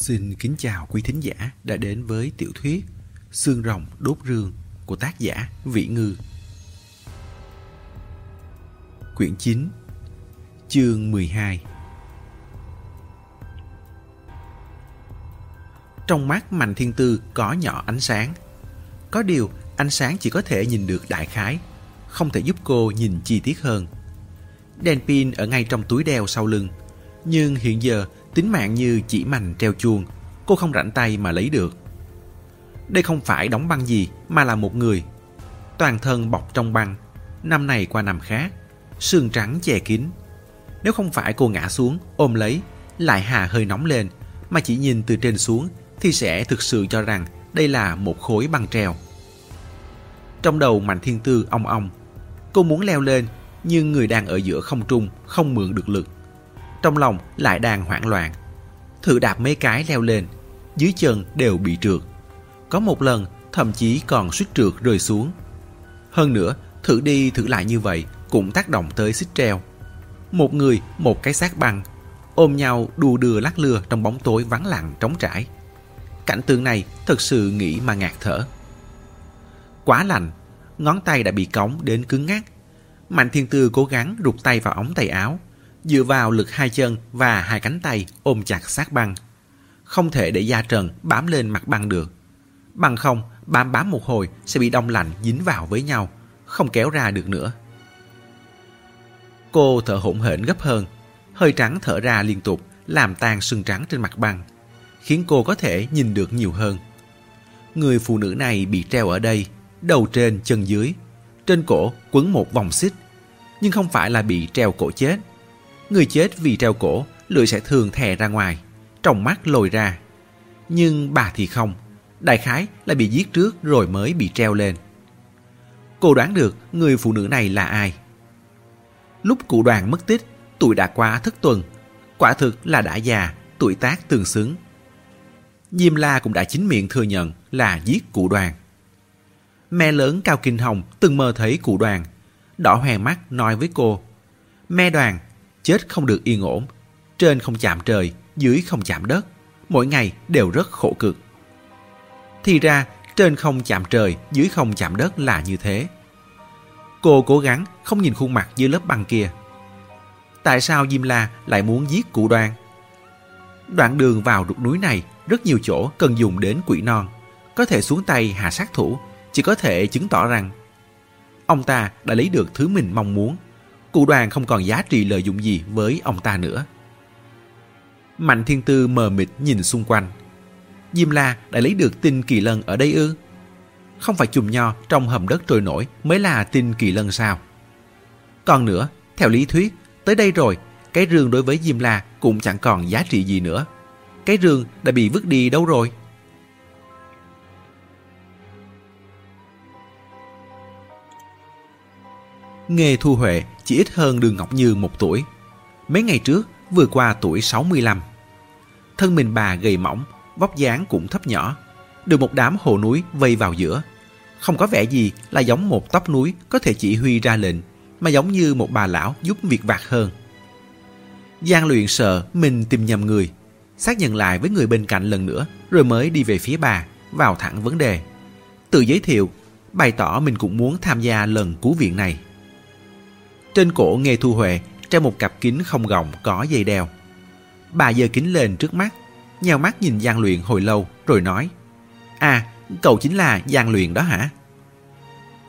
Xin kính chào quý thính giả đã đến với tiểu thuyết Xương rồng đốt rương của tác giả Vĩ Ngư. Quyển 9 Chương 12 Trong mắt Mạnh Thiên Tư có nhỏ ánh sáng. Có điều ánh sáng chỉ có thể nhìn được đại khái, không thể giúp cô nhìn chi tiết hơn. Đèn pin ở ngay trong túi đeo sau lưng, nhưng hiện giờ tính mạng như chỉ mành treo chuông, cô không rảnh tay mà lấy được. Đây không phải đóng băng gì mà là một người. Toàn thân bọc trong băng, năm này qua năm khác, sườn trắng che kín. Nếu không phải cô ngã xuống, ôm lấy, lại hà hơi nóng lên, mà chỉ nhìn từ trên xuống thì sẽ thực sự cho rằng đây là một khối băng treo. Trong đầu Mạnh Thiên Tư ong ong, cô muốn leo lên nhưng người đang ở giữa không trung không mượn được lực. Trong lòng lại đang hoảng loạn. Thử đạp mấy cái leo lên, dưới chân đều bị trượt. Có một lần thậm chí còn suýt trượt rơi xuống. Hơn nữa, thử đi thử lại như vậy cũng tác động tới xích treo. Một người, một cái xác băng, ôm nhau đù đưa lắc lưa trong bóng tối vắng lặng trống trải. Cảnh tượng này thật sự nghĩ mà ngạt thở. Quá lạnh, ngón tay đã bị cống đến cứng ngắc. Mạnh Thiên Tư cố gắng rụt tay vào ống tay áo, dựa vào lực hai chân và hai cánh tay ôm chặt sát băng. Không thể để da trần bám lên mặt băng được. Bằng không, bám bám một hồi sẽ bị đông lạnh dính vào với nhau, không kéo ra được nữa. Cô thở hổn hển gấp hơn, hơi trắng thở ra liên tục làm tan sưng trắng trên mặt băng, khiến cô có thể nhìn được nhiều hơn. Người phụ nữ này bị treo ở đây, đầu trên chân dưới, trên cổ quấn một vòng xích, nhưng không phải là bị treo cổ chết. Người chết vì treo cổ, lưỡi sẽ thường thè ra ngoài, trong mắt lồi ra. Nhưng bà thì không, đại khái là bị giết trước rồi mới bị treo lên. Cô đoán được người phụ nữ này là ai. Lúc cụ đoàn mất tích, tuổi đã qua thất tuần, quả thực là đã già, tuổi tác tương xứng. Diêm La cũng đã chính miệng thừa nhận là giết cụ đoàn. Mẹ lớn Cao Kinh Hồng từng mơ thấy cụ đoàn, đỏ hoe mắt nói với cô. Mẹ đoàn, chết không được yên ổn, trên không chạm trời, dưới không chạm đất, mỗi ngày đều rất khổ cực. Thì ra, trên không chạm trời, dưới không chạm đất là như thế. Cô cố gắng không nhìn khuôn mặt dưới lớp băng kia. Tại sao Diêm La lại muốn giết cụ đoan? Đoạn đường vào đục núi này rất nhiều chỗ cần dùng đến quỷ non. Có thể xuống tay hạ sát thủ, chỉ có thể chứng tỏ rằng ông ta đã lấy được thứ mình mong muốn. Cụ đoàn không còn giá trị lợi dụng gì với ông ta nữa. Mạnh Thiên Tư mờ mịt nhìn xung quanh. Diêm La đã lấy được tin kỳ lân ở đây ư? Không phải chùm nho trong hầm đất trôi nổi mới là tin kỳ lân sao? Còn nữa, theo lý thuyết, tới đây rồi, cái rương đối với Diêm La cũng chẳng còn giá trị gì nữa. Cái rương đã bị vứt đi đâu rồi? Nghề Thu Huệ chỉ ít hơn Đường Ngọc Như một tuổi. Mấy ngày trước, vừa qua tuổi 65. Thân mình bà gầy mỏng, vóc dáng cũng thấp nhỏ, được một đám hồ núi vây vào giữa. Không có vẻ gì là giống một tóc núi có thể chỉ huy ra lệnh, mà giống như một bà lão giúp việc vặt hơn. Giang luyện sợ mình tìm nhầm người, xác nhận lại với người bên cạnh lần nữa rồi mới đi về phía bà, vào thẳng vấn đề. Tự giới thiệu, bày tỏ mình cũng muốn tham gia lần cứu viện này. Trên cổ Nghê Thu Huệ treo một cặp kính không gọng có dây đeo. Bà giơ kính lên trước mắt, nhào mắt nhìn Giang Luyện hồi lâu rồi nói À, cậu chính là Giang Luyện đó hả?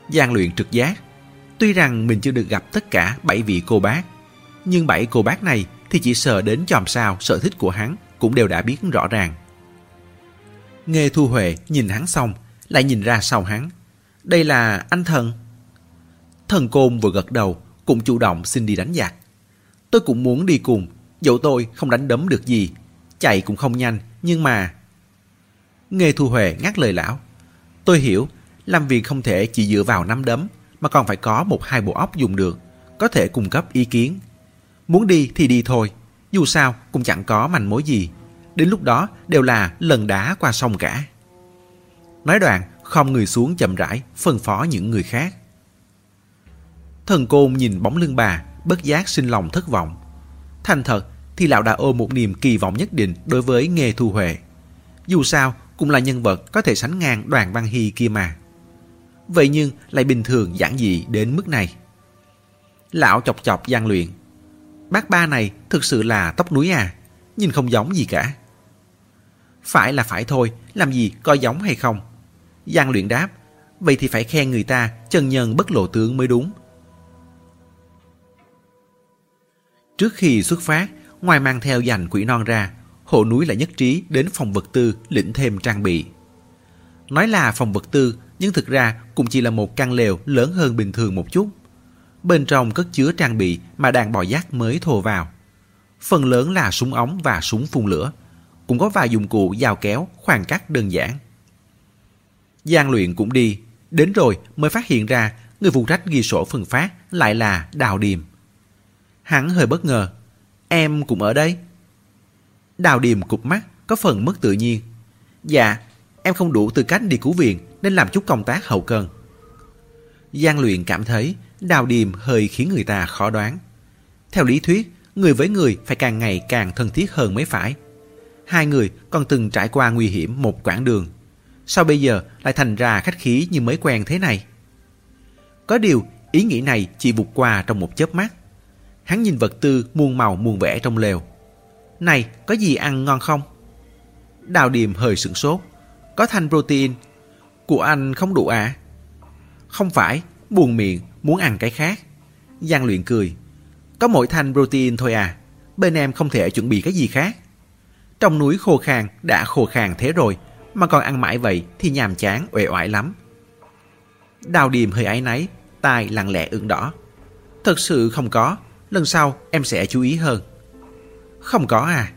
Giang Luyện trực giác Tuy rằng mình chưa được gặp tất cả bảy vị cô bác Nhưng bảy cô bác này thì chỉ sợ đến chòm sao sở thích của hắn cũng đều đã biết rõ ràng. Nghe Thu Huệ nhìn hắn xong lại nhìn ra sau hắn. Đây là anh thần. Thần Côn vừa gật đầu cũng chủ động xin đi đánh giặc. Tôi cũng muốn đi cùng, dẫu tôi không đánh đấm được gì, chạy cũng không nhanh, nhưng mà... Nghề Thu Huệ ngắt lời lão. Tôi hiểu, làm việc không thể chỉ dựa vào năm đấm, mà còn phải có một hai bộ óc dùng được, có thể cung cấp ý kiến. Muốn đi thì đi thôi, dù sao cũng chẳng có manh mối gì. Đến lúc đó đều là lần đá qua sông cả. Nói đoạn, không người xuống chậm rãi, phân phó những người khác. Thần côn nhìn bóng lưng bà, bất giác sinh lòng thất vọng. Thành thật thì lão đã ôm một niềm kỳ vọng nhất định đối với nghề Thu Huệ. Dù sao, cũng là nhân vật có thể sánh ngang đoàn Văn Hy kia mà. Vậy nhưng lại bình thường giản dị đến mức này. Lão chọc chọc gian luyện. Bác ba này thực sự là tóc núi à, nhìn không giống gì cả. Phải là phải thôi, làm gì có giống hay không? Giang luyện đáp, vậy thì phải khen người ta chân nhân bất lộ tướng mới đúng. Trước khi xuất phát, ngoài mang theo dành quỷ non ra, hộ núi lại nhất trí đến phòng vật tư lĩnh thêm trang bị. Nói là phòng vật tư, nhưng thực ra cũng chỉ là một căn lều lớn hơn bình thường một chút. Bên trong cất chứa trang bị mà đàn bò giác mới thồ vào. Phần lớn là súng ống và súng phun lửa. Cũng có vài dụng cụ dao kéo, khoan cắt đơn giản. Giang luyện cũng đi, đến rồi mới phát hiện ra người phụ trách ghi sổ phân phát lại là Đào Điềm. Hắn hơi bất ngờ. Em cũng ở đây. Đào Điềm cụp mắt, có phần mất tự nhiên. Dạ, em không đủ tư cách đi cứu viện nên làm chút công tác hậu cần. Giang luyện cảm thấy Đào Điềm hơi khiến người ta khó đoán. Theo lý thuyết, người với người phải càng ngày càng thân thiết hơn mới phải. Hai người còn từng trải qua nguy hiểm một quãng đường. Sao bây giờ lại thành ra khách khí như mới quen thế này? Có điều, ý nghĩ này chỉ vụt qua trong một chớp mắt. Hắn nhìn vật tư muôn màu muôn vẻ trong lều. Này, có gì ăn ngon không? Đào Điềm hơi sửng sốt. Có thanh protein. Của anh không đủ à? Không phải, buồn miệng, muốn ăn cái khác. Giang luyện cười. Có mỗi thanh protein thôi à? Bên em không thể chuẩn bị cái gì khác. Trong núi khô khan đã khô khan thế rồi, mà còn ăn mãi vậy thì nhàm chán uể oải lắm. Đào điềm hơi áy náy, tai lặng lẽ ửng đỏ. Thật sự không có, lần sau em sẽ chú ý hơn. Không có à?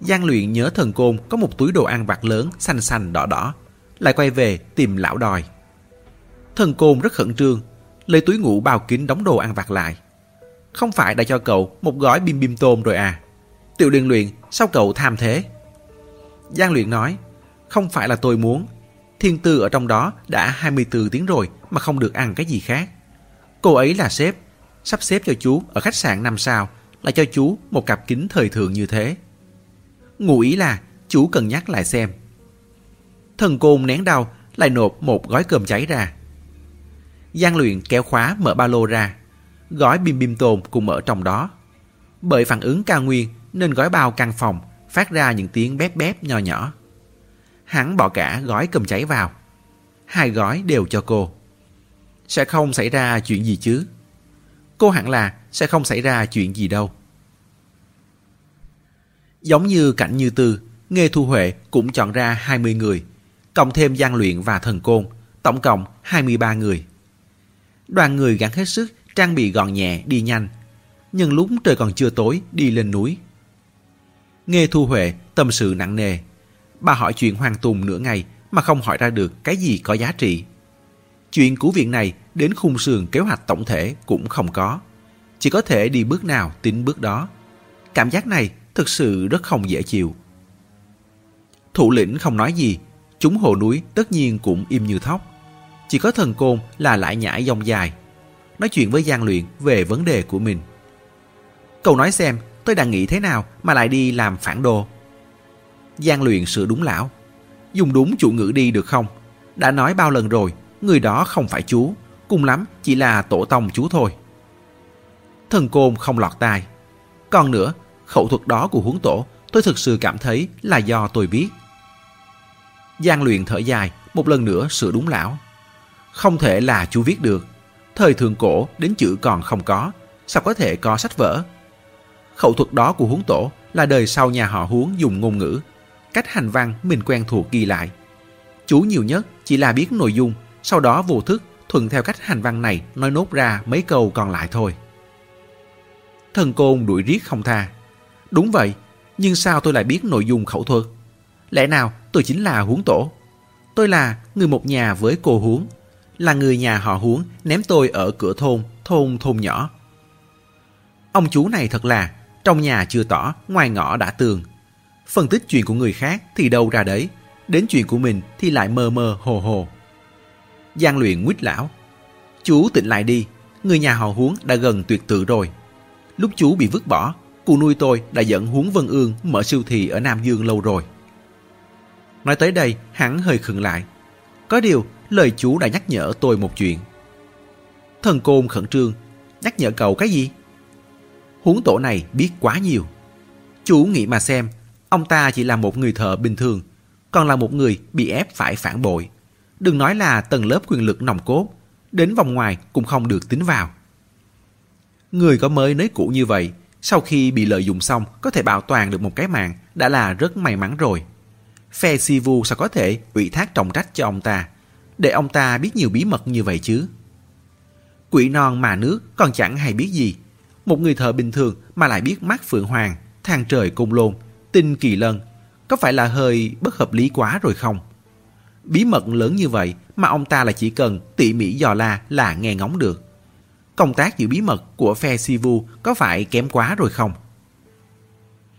Giang luyện nhớ thần côn có một túi đồ ăn vặt lớn xanh xanh đỏ đỏ, lại quay về tìm lão đòi. Thần côn rất khẩn trương, lấy túi ngủ bao kín đóng đồ ăn vặt lại. Không phải đã cho cậu một gói bim bim tôm rồi à? Tiểu liên luyện, sao cậu tham thế? Giang luyện nói, không phải là tôi muốn. Thiên tư ở trong đó đã 24 tiếng rồi mà không được ăn cái gì khác. Cô ấy là sếp, sắp xếp cho chú ở khách sạn 5 sao là cho chú một cặp kính thời thượng như thế. Ngụ ý là chú cần nhắc lại xem. Thần côn nén đau, lại nộp một gói cơm cháy ra. Giang luyện kéo khóa mở ba lô ra. Gói bim bim tôm cùng ở trong đó. Bởi phản ứng cao nguyên nên gói bao căn phòng phát ra những tiếng bép bép nho nhỏ. Hắn bỏ cả gói cơm cháy vào. Hai gói đều cho cô. Sẽ không xảy ra chuyện gì chứ? Cô hẳn là sẽ không xảy ra chuyện gì đâu. Giống như cảnh như tư, Nghê Thu Huệ cũng chọn ra 20 người, cộng thêm gian luyện và thần côn, tổng cộng 23 người. Đoàn người gắn hết sức, trang bị gọn nhẹ, đi nhanh. Nhưng lúc trời còn chưa tối, đi lên núi. Nghe Thu Huệ tâm sự nặng nề. Bà hỏi chuyện Hoàng Tùng nửa ngày mà không hỏi ra được cái gì có giá trị. Chuyện của viện này đến khung sườn kế hoạch tổng thể cũng không có. Chỉ có thể đi bước nào tính bước đó. Cảm giác này thực sự rất không dễ chịu. Thủ lĩnh không nói gì, chúng hồ núi tất nhiên cũng im như thóc. Chỉ có thần côn là lại nhảy dòng dài, nói chuyện với gian Luyện về vấn đề của mình. Cậu nói xem, tôi đang nghĩ thế nào mà lại đi làm phản đồ. gian Luyện sửa đúng lão. Dùng đúng chủ ngữ đi được không? Đã nói bao lần rồi, người đó không phải chú, cùng lắm chỉ là tổ tông chú thôi. Thần côn không lọt tai. Còn nữa, khẩu thuật đó của huống tổ tôi thực sự cảm thấy là do tôi biết. Giang Luyện thở dài, một lần nữa sửa đúng lão. Không thể là chú viết được. Thời thượng cổ đến chữ còn không có, sao có thể có sách vở? Khẩu thuật đó của huống tổ là đời sau nhà họ huống dùng ngôn ngữ. Cách hành văn mình quen thuộc ghi lại. Chú nhiều nhất chỉ là biết nội dung, sau đó vô thức thuận theo cách hành văn này nói nốt ra mấy câu còn lại thôi. Thần côn đuổi riết không tha. Đúng vậy, nhưng sao tôi lại biết nội dung khẩu thuật? Lẽ nào tôi chính là huống tổ? Tôi là người một nhà với cô huống, là người nhà họ huống ném tôi ở cửa thôn, thôn thôn nhỏ. Ông chú này thật là, trong nhà chưa tỏ, ngoài ngõ đã tường. Phân tích chuyện của người khác thì đâu ra đấy, đến chuyện của mình thì lại mơ mơ hồ hồ. Giang luyện nguyết lão. Chú tỉnh lại đi, người nhà họ huống đã gần tuyệt tự rồi. Lúc chú bị vứt bỏ, cụ nuôi tôi đã dẫn Huống Vân Ương mở siêu thị ở Nam Dương lâu rồi. Nói tới đây, hắn hơi khựng lại. Có điều, lời chú đã nhắc nhở tôi một chuyện. Thần Côn khẩn trương, nhắc nhở cậu cái gì? Huống tổ này biết quá nhiều. Chú nghĩ mà xem, ông ta chỉ là một người thợ bình thường, còn là một người bị ép phải phản bội. Đừng nói là tầng lớp quyền lực nòng cốt, đến vòng ngoài cũng không được tính vào. Người có mới nới cũ như vậy, sau khi bị lợi dụng xong có thể bảo toàn được một cái mạng đã là rất may mắn rồi. Phe Sivu sao có thể ủy thác trọng trách cho ông ta, để ông ta biết nhiều bí mật như vậy chứ? Quỷ non mà nước còn chẳng hay biết gì. Một người thợ bình thường mà lại biết mắt phượng hoàng, thang trời cung lôn, tinh kỳ lân. Có phải là hơi bất hợp lý quá rồi không? Bí mật lớn như vậy mà ông ta là chỉ cần tỉ mỉ dò la là nghe ngóng được. Công tác giữ bí mật của phe Sivu có phải kém quá rồi không?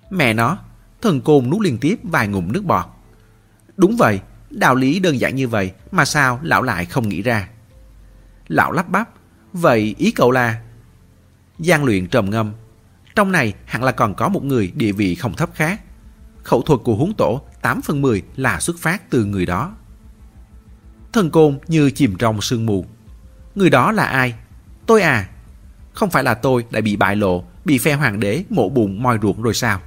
Mẹ nó, thần côn nuốt liên tiếp vài ngụm nước bọt. Đúng vậy, đạo lý đơn giản như vậy mà sao lão lại không nghĩ ra. Lão lắp bắp, vậy ý cậu là... Giang luyện trầm ngâm, trong này hẳn là còn có một người địa vị không thấp khác. Khẩu thuật của huống tổ 8 phần 10 là xuất phát từ người đó. Thần côn như chìm trong sương mù. Người đó là ai? Tôi à? Không phải là tôi đã bị bại lộ, bị phe hoàng đế mổ bụng moi ruột rồi sao?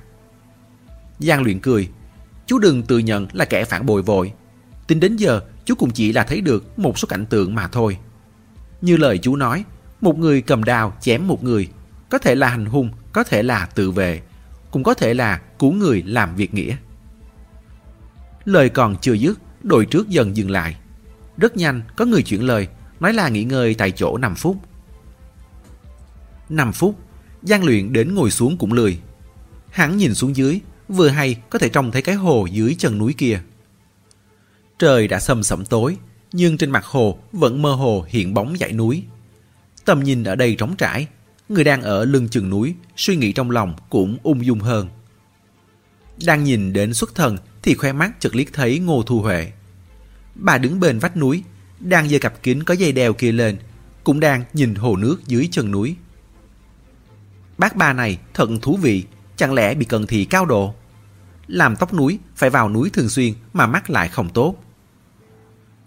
Giang luyện cười. Chú đừng tự nhận là kẻ phản bội vội. Tính đến giờ, chú cũng chỉ là thấy được một số cảnh tượng mà thôi. Như lời chú nói, một người cầm đao chém một người, có thể là hành hung, có thể là tự vệ, cũng có thể là cứu người làm việc nghĩa. Lời còn chưa dứt, đội trước dần dừng lại. Rất nhanh có người chuyển lời, nói là nghỉ ngơi tại chỗ 5 phút. 5 phút, Giang luyện đến ngồi xuống cũng lười. Hắn nhìn xuống dưới, vừa hay có thể trông thấy cái hồ dưới chân núi kia. Trời đã sầm sẫm tối, nhưng trên mặt hồ vẫn mơ hồ hiện bóng dãy núi. Tầm nhìn ở đây trống trải, người đang ở lưng chừng núi, suy nghĩ trong lòng cũng ung dung hơn. Đang nhìn đến xuất thần thì khoe mắt chợt liếc thấy Ngô Thu Huệ. Bà đứng bên vách núi, đang giơ cặp kính có dây đeo kia lên, cũng đang nhìn hồ nước dưới chân núi. Bác ba này thật thú vị, chẳng lẽ bị cận thị cao độ? Làm tóc núi phải vào núi thường xuyên mà mắt lại không tốt.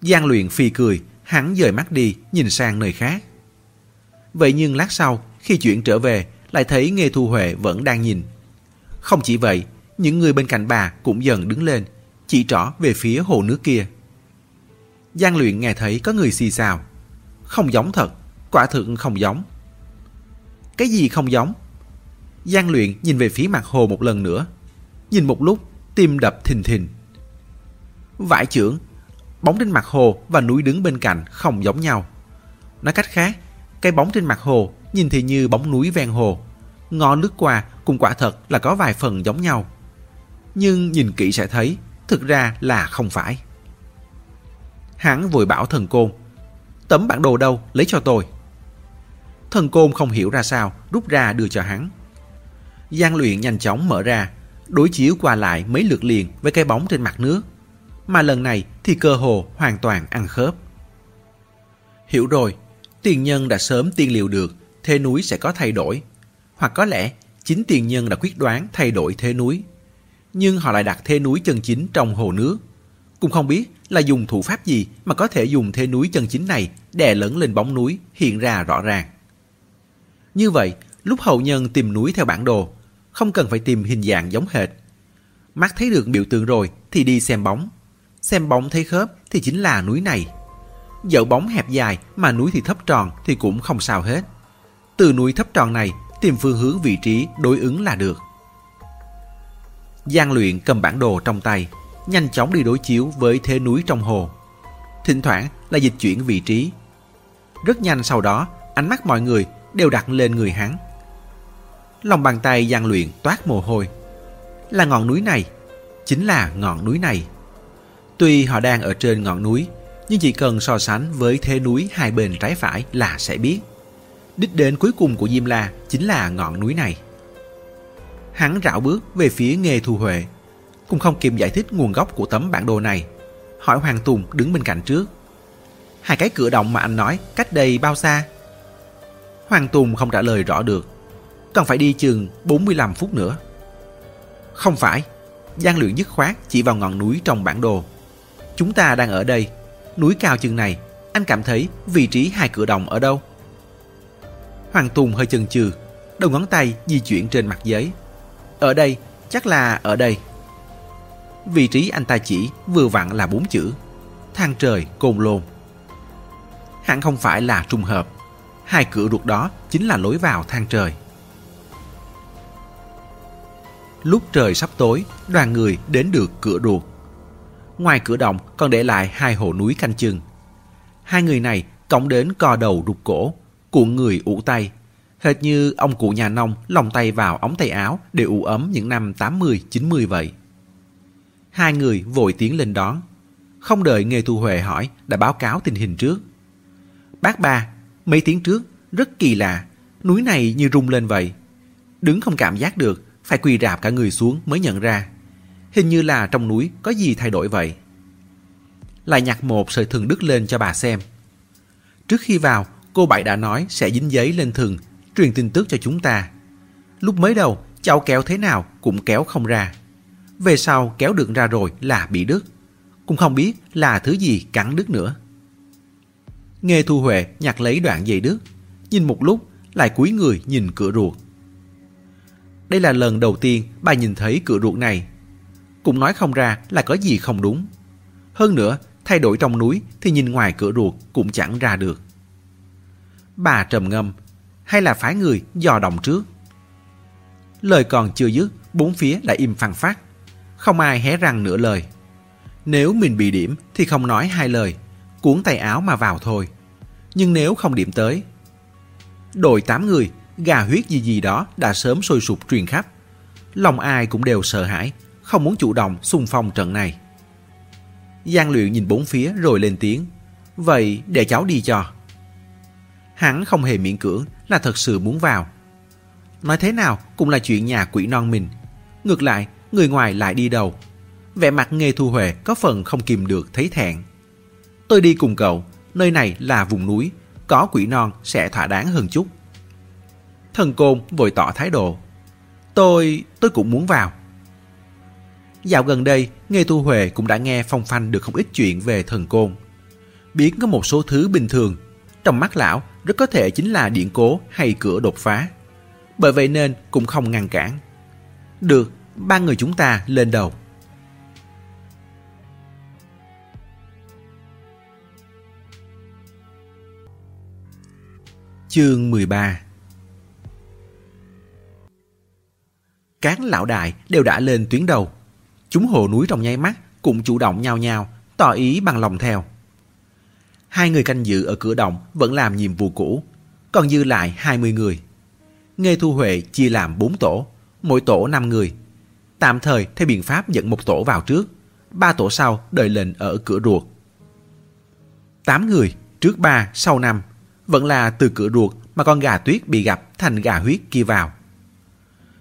Giang luyện phi cười, hắn dời mắt đi, nhìn sang nơi khác. Vậy nhưng lát sau, khi chuyển trở về, lại thấy Nghê Thu Huệ vẫn đang nhìn. Không chỉ vậy, những người bên cạnh bà cũng dần đứng lên, chỉ trỏ về phía hồ nước kia. Giang luyện nghe thấy có người xì xào. Không giống thật, quả thực không giống. Cái gì không giống? Giang luyện nhìn về phía mặt hồ một lần nữa. Nhìn một lúc, tim đập thình thình. Vải trưởng, bóng trên mặt hồ và núi đứng bên cạnh không giống nhau. Nói cách khác, cái bóng trên mặt hồ nhìn thì như bóng núi ven hồ. Ngó lướt qua cùng quả thật là có vài phần giống nhau. Nhưng nhìn kỹ sẽ thấy, thực ra là không phải. Hắn vội bảo thần côn, tấm bản đồ đâu, lấy cho tôi. Thần côn không hiểu ra sao, rút ra đưa cho hắn. gian luyện nhanh chóng mở ra, đối chiếu qua lại mấy lượt liền với cái bóng trên mặt nước. Mà lần này thì cơ hồ hoàn toàn ăn khớp. Hiểu rồi, tiền nhân đã sớm tiên liệu được thế núi sẽ có thay đổi. Hoặc có lẽ chính tiền nhân đã quyết đoán thay đổi thế núi. Nhưng họ lại đặt thế núi chân chính trong hồ nước. Cũng không biết là dùng thủ pháp gì mà có thể dùng thế núi chân chính này đè lớn lên bóng núi hiện ra rõ ràng. Như vậy, lúc hậu nhân tìm núi theo bản đồ, không cần phải tìm hình dạng giống hệt. Mắt thấy được biểu tượng rồi thì đi xem bóng. Xem bóng thấy khớp thì chính là núi này. Dẫu bóng hẹp dài mà núi thì thấp tròn thì cũng không sao hết. Từ núi thấp tròn này tìm phương hướng vị trí đối ứng là được. Giang luyện cầm bản đồ trong tay, nhanh chóng đi đối chiếu với thế núi trong hồ. Thỉnh thoảng là dịch chuyển vị trí. Rất nhanh sau đó, ánh mắt mọi người đều đặt lên người hắn. Lòng bàn tay gian luyện toát mồ hôi. Là ngọn núi này, chính là ngọn núi này. Tuy họ đang ở trên ngọn núi, nhưng chỉ cần so sánh với thế núi hai bên trái phải là sẽ biết. Đích đến cuối cùng của Diêm La chính là ngọn núi này. Hắn rảo bước về phía Nghê Thu Huệ, cũng không kịp giải thích nguồn gốc của tấm bản đồ này. Hỏi Hoàng Tùng đứng bên cạnh trước. Hai cái cửa động mà anh nói cách đây bao xa? Hoàng Tùng không trả lời rõ được. cần phải đi chừng 45 phút nữa. Không phải, Giang luyện dứt khoát chỉ vào ngọn núi trong bản đồ. Chúng ta đang ở đây, núi cao chừng này, anh cảm thấy vị trí hai cửa đồng ở đâu? Hoàng Tùng hơi chần chừ, đầu ngón tay di chuyển trên mặt giấy. Ở đây, chắc là ở đây. Vị trí anh ta chỉ vừa vặn là bốn chữ. Thang trời côn lôn. Hẳn không phải là trùng hợp. Hai cửa ruột đó chính là lối vào thang trời. Lúc trời sắp tối, đoàn người đến được cửa ruột. Ngoài cửa động còn để lại hai hồ núi canh chừng. Hai người này cõng đến co đầu rụt cổ, cuộn người ủ tay. Hệt như ông cụ nhà nông lòng tay vào ống tay áo để ủ ấm những năm 80-90 vậy. Hai người vội tiến lên đón. Không đợi Nghề Thu Huệ hỏi đã báo cáo tình hình trước. Bác ba, mấy tiếng trước, rất kỳ lạ, núi này như rung lên vậy. Đứng không cảm giác được, phải quỳ rạp cả người xuống mới nhận ra. Hình như là trong núi có gì thay đổi vậy. Lại nhặt một sợi thừng đứt lên cho bà xem. Trước khi vào, cô Bảy đã nói sẽ dính giấy lên thừng, truyền tin tức cho chúng ta. Lúc mới đầu, cháu kéo thế nào cũng kéo không ra. Về sau kéo đường ra rồi là bị đứt. Cũng không biết là thứ gì cắn đứt nữa. Nghe Thu Huệ nhặt lấy đoạn dây đứt, nhìn một lúc lại cúi người nhìn cửa ruột. Đây là lần đầu tiên bà nhìn thấy cửa ruột này. Cũng nói không ra là có gì không đúng. Hơn nữa, thay đổi trong núi thì nhìn ngoài cửa ruột cũng chẳng ra được. Bà trầm ngâm, hay là phái người dò đồng trước. Lời còn chưa dứt, bốn phía đã im phăng phát. Không ai hé răng nửa lời. Nếu mình bị điểm thì không nói hai lời, cuốn tay áo mà vào thôi. Nhưng nếu không điểm tới, đội tám người, gà huyết gì gì đó đã sớm sôi sụp truyền khắp. Lòng ai cũng đều sợ hãi, không muốn chủ động xung phong trận này. Giang luyện nhìn bốn phía rồi lên tiếng. Vậy để cháu đi cho. Hắn không hề miễn cưỡng là thật sự muốn vào. Nói thế nào cũng là chuyện nhà quỷ non mình. Ngược lại, người ngoài lại đi đầu. Vẻ mặt nghề thu huệ có phần không kìm được thấy thẹn. Tôi đi cùng cậu, nơi này là vùng núi, có quỷ non sẽ thỏa đáng hơn chút. Thần Côn vội tỏ thái độ. Tôi, tôi cũng muốn vào. Dạo gần đây, nghề Thu Huệ cũng đã nghe phong phanh được không ít chuyện về thần côn. Biết có một số thứ bình thường, trong mắt lão rất có thể chính là điện cố hay cửa đột phá. Bởi vậy nên cũng không ngăn cản. Được, ba người chúng ta lên đầu. Chương 13 Các lão đại đều đã lên tuyến đầu. Chúng hồ núi trong nháy mắt cũng chủ động nhau nhau, tỏ ý bằng lòng theo. Hai người canh giữ ở cửa động vẫn làm nhiệm vụ cũ, còn dư lại 20 người. Nghê Thu Huệ chia làm 4 tổ, mỗi tổ 5 người. Tạm thời theo biện pháp dẫn một tổ vào trước, ba tổ sau đợi lệnh ở cửa ruột. tám người, trước ba sau năm vẫn là từ cửa ruột mà con gà tuyết bị gặp thành gà huyết kia vào.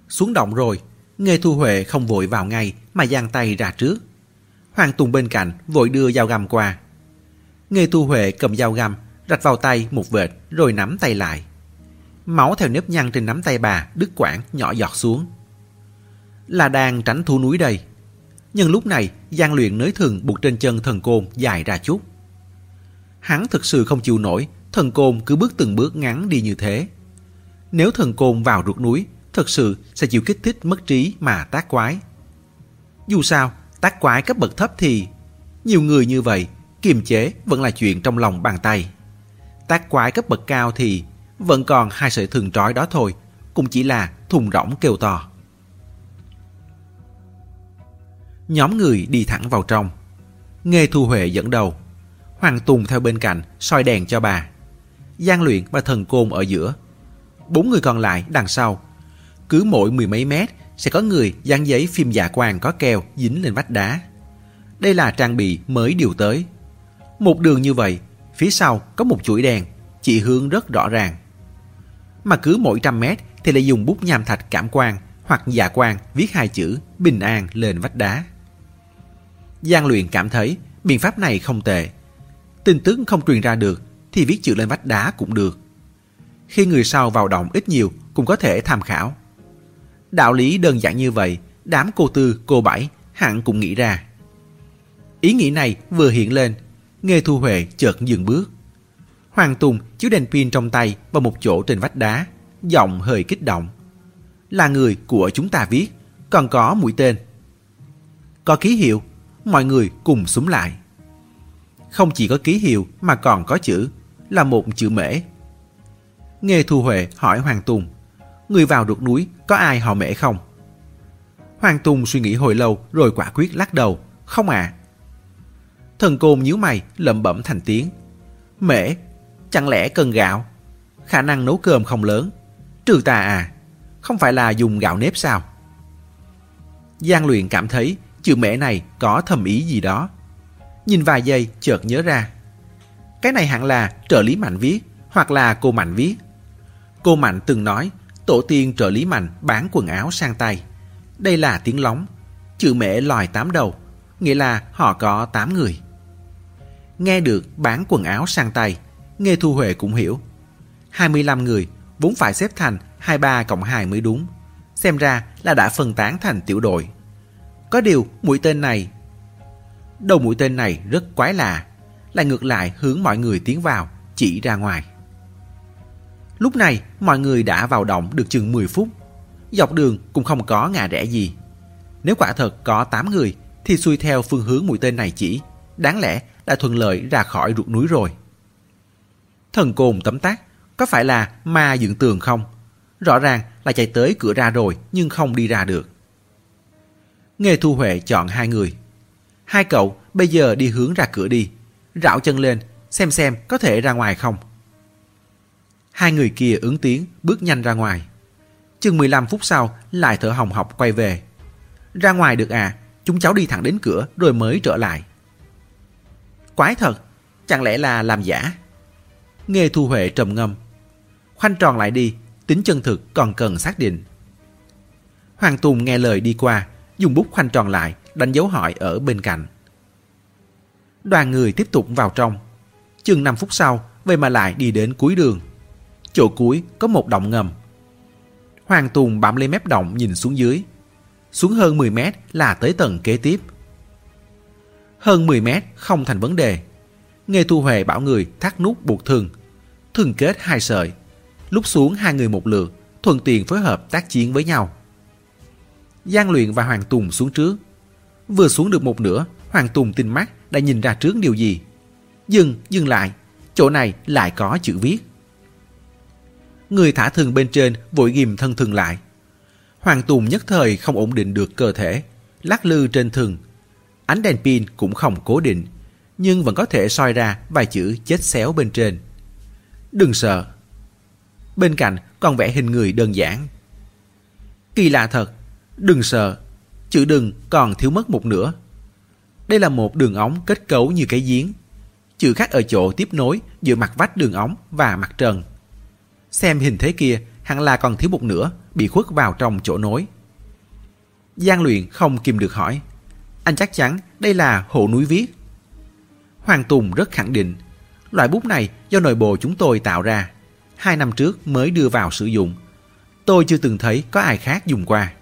Xuống động rồi, Nghê Thu Huệ không vội vào ngay mà giang tay ra trước. Hoàng Tùng bên cạnh vội đưa dao găm qua. Nghê Thu Huệ cầm dao găm, rạch vào tay một vệt rồi nắm tay lại. Máu theo nếp nhăn trên nắm tay bà đứt quãng nhỏ giọt xuống. Là đang tránh thu núi đây. Nhưng lúc này gian luyện nới thường buộc trên chân thần côn dài ra chút. Hắn thực sự không chịu nổi thần côn cứ bước từng bước ngắn đi như thế. Nếu thần côn vào ruột núi thật sự sẽ chịu kích thích mất trí mà tác quái. Dù sao, tác quái cấp bậc thấp thì nhiều người như vậy, kiềm chế vẫn là chuyện trong lòng bàn tay. Tác quái cấp bậc cao thì vẫn còn hai sợi thường trói đó thôi, cũng chỉ là thùng rỗng kêu to. Nhóm người đi thẳng vào trong. Nghê Thu Huệ dẫn đầu. Hoàng Tùng theo bên cạnh, soi đèn cho bà. Giang Luyện và Thần Côn ở giữa. Bốn người còn lại đằng sau cứ mỗi mười mấy mét sẽ có người dán giấy phim giả quang có keo dính lên vách đá. Đây là trang bị mới điều tới. Một đường như vậy, phía sau có một chuỗi đèn, chỉ hướng rất rõ ràng. Mà cứ mỗi trăm mét thì lại dùng bút nham thạch cảm quang hoặc giả quang viết hai chữ bình an lên vách đá. Giang luyện cảm thấy biện pháp này không tệ. Tin tức không truyền ra được thì viết chữ lên vách đá cũng được. Khi người sau vào động ít nhiều cũng có thể tham khảo. Đạo lý đơn giản như vậy, đám cô tư, cô bảy hẳn cũng nghĩ ra. Ý nghĩ này vừa hiện lên, Nghe Thu Huệ chợt dừng bước. Hoàng Tùng chiếu đèn pin trong tay vào một chỗ trên vách đá, giọng hơi kích động. Là người của chúng ta viết, còn có mũi tên. Có ký hiệu, mọi người cùng súng lại. Không chỉ có ký hiệu mà còn có chữ, là một chữ mễ. Nghe Thu Huệ hỏi Hoàng Tùng, người vào được núi có ai họ mễ không? Hoàng Tùng suy nghĩ hồi lâu rồi quả quyết lắc đầu, không ạ. À. Thần côn nhíu mày lẩm bẩm thành tiếng. Mễ, chẳng lẽ cần gạo? Khả năng nấu cơm không lớn. Trừ tà à, không phải là dùng gạo nếp sao? Giang luyện cảm thấy chữ mẹ này có thầm ý gì đó. Nhìn vài giây chợt nhớ ra. Cái này hẳn là trợ lý Mạnh viết hoặc là cô Mạnh viết. Cô Mạnh từng nói tổ tiên trợ lý Mạnh bán quần áo sang tay. Đây là tiếng lóng. Chữ mẹ lòi tám đầu, nghĩa là họ có tám người. Nghe được bán quần áo sang tay, Nghe Thu Huệ cũng hiểu. 25 người vốn phải xếp thành 23 cộng 2 mới đúng. Xem ra là đã phân tán thành tiểu đội. Có điều mũi tên này... Đầu mũi tên này rất quái lạ, lại ngược lại hướng mọi người tiến vào, chỉ ra ngoài. Lúc này mọi người đã vào động được chừng 10 phút. Dọc đường cũng không có ngà rẽ gì. Nếu quả thật có 8 người thì xuôi theo phương hướng mũi tên này chỉ, đáng lẽ đã thuận lợi ra khỏi ruột núi rồi. Thần côn tấm tác, có phải là ma dựng tường không? Rõ ràng là chạy tới cửa ra rồi nhưng không đi ra được. Nghe Thu Huệ chọn hai người. Hai cậu bây giờ đi hướng ra cửa đi, rảo chân lên, xem xem có thể ra ngoài không. Hai người kia ứng tiếng bước nhanh ra ngoài. Chừng 15 phút sau lại thở hồng học quay về. Ra ngoài được à, chúng cháu đi thẳng đến cửa rồi mới trở lại. Quái thật, chẳng lẽ là làm giả? Nghe Thu Huệ trầm ngâm. Khoanh tròn lại đi, tính chân thực còn cần xác định. Hoàng Tùng nghe lời đi qua, dùng bút khoanh tròn lại, đánh dấu hỏi ở bên cạnh. Đoàn người tiếp tục vào trong. Chừng 5 phút sau, về mà lại đi đến cuối đường. Chỗ cuối có một động ngầm. Hoàng Tùng bám lấy mép động nhìn xuống dưới. Xuống hơn 10 mét là tới tầng kế tiếp. Hơn 10 mét không thành vấn đề. Nghe Thu Huệ bảo người thắt nút buộc thừng. Thừng kết hai sợi. Lúc xuống hai người một lượt, thuận tiện phối hợp tác chiến với nhau. Giang Luyện và Hoàng Tùng xuống trước. Vừa xuống được một nửa, Hoàng Tùng tinh mắt đã nhìn ra trước điều gì. Dừng, dừng lại, chỗ này lại có chữ viết. Người thả thừng bên trên vội ghim thân thừng lại. Hoàng Tùng nhất thời không ổn định được cơ thể, lắc lư trên thừng. Ánh đèn pin cũng không cố định, nhưng vẫn có thể soi ra vài chữ chết xéo bên trên. Đừng sợ. Bên cạnh còn vẽ hình người đơn giản. Kỳ lạ thật, đừng sợ, chữ đừng còn thiếu mất một nửa. Đây là một đường ống kết cấu như cái giếng. Chữ khác ở chỗ tiếp nối giữa mặt vách đường ống và mặt trần. Xem hình thế kia hẳn là còn thiếu một nửa bị khuất vào trong chỗ nối. Giang luyện không kìm được hỏi. Anh chắc chắn đây là hộ núi viết. Hoàng Tùng rất khẳng định. Loại bút này do nội bộ chúng tôi tạo ra. Hai năm trước mới đưa vào sử dụng. Tôi chưa từng thấy có ai khác dùng qua.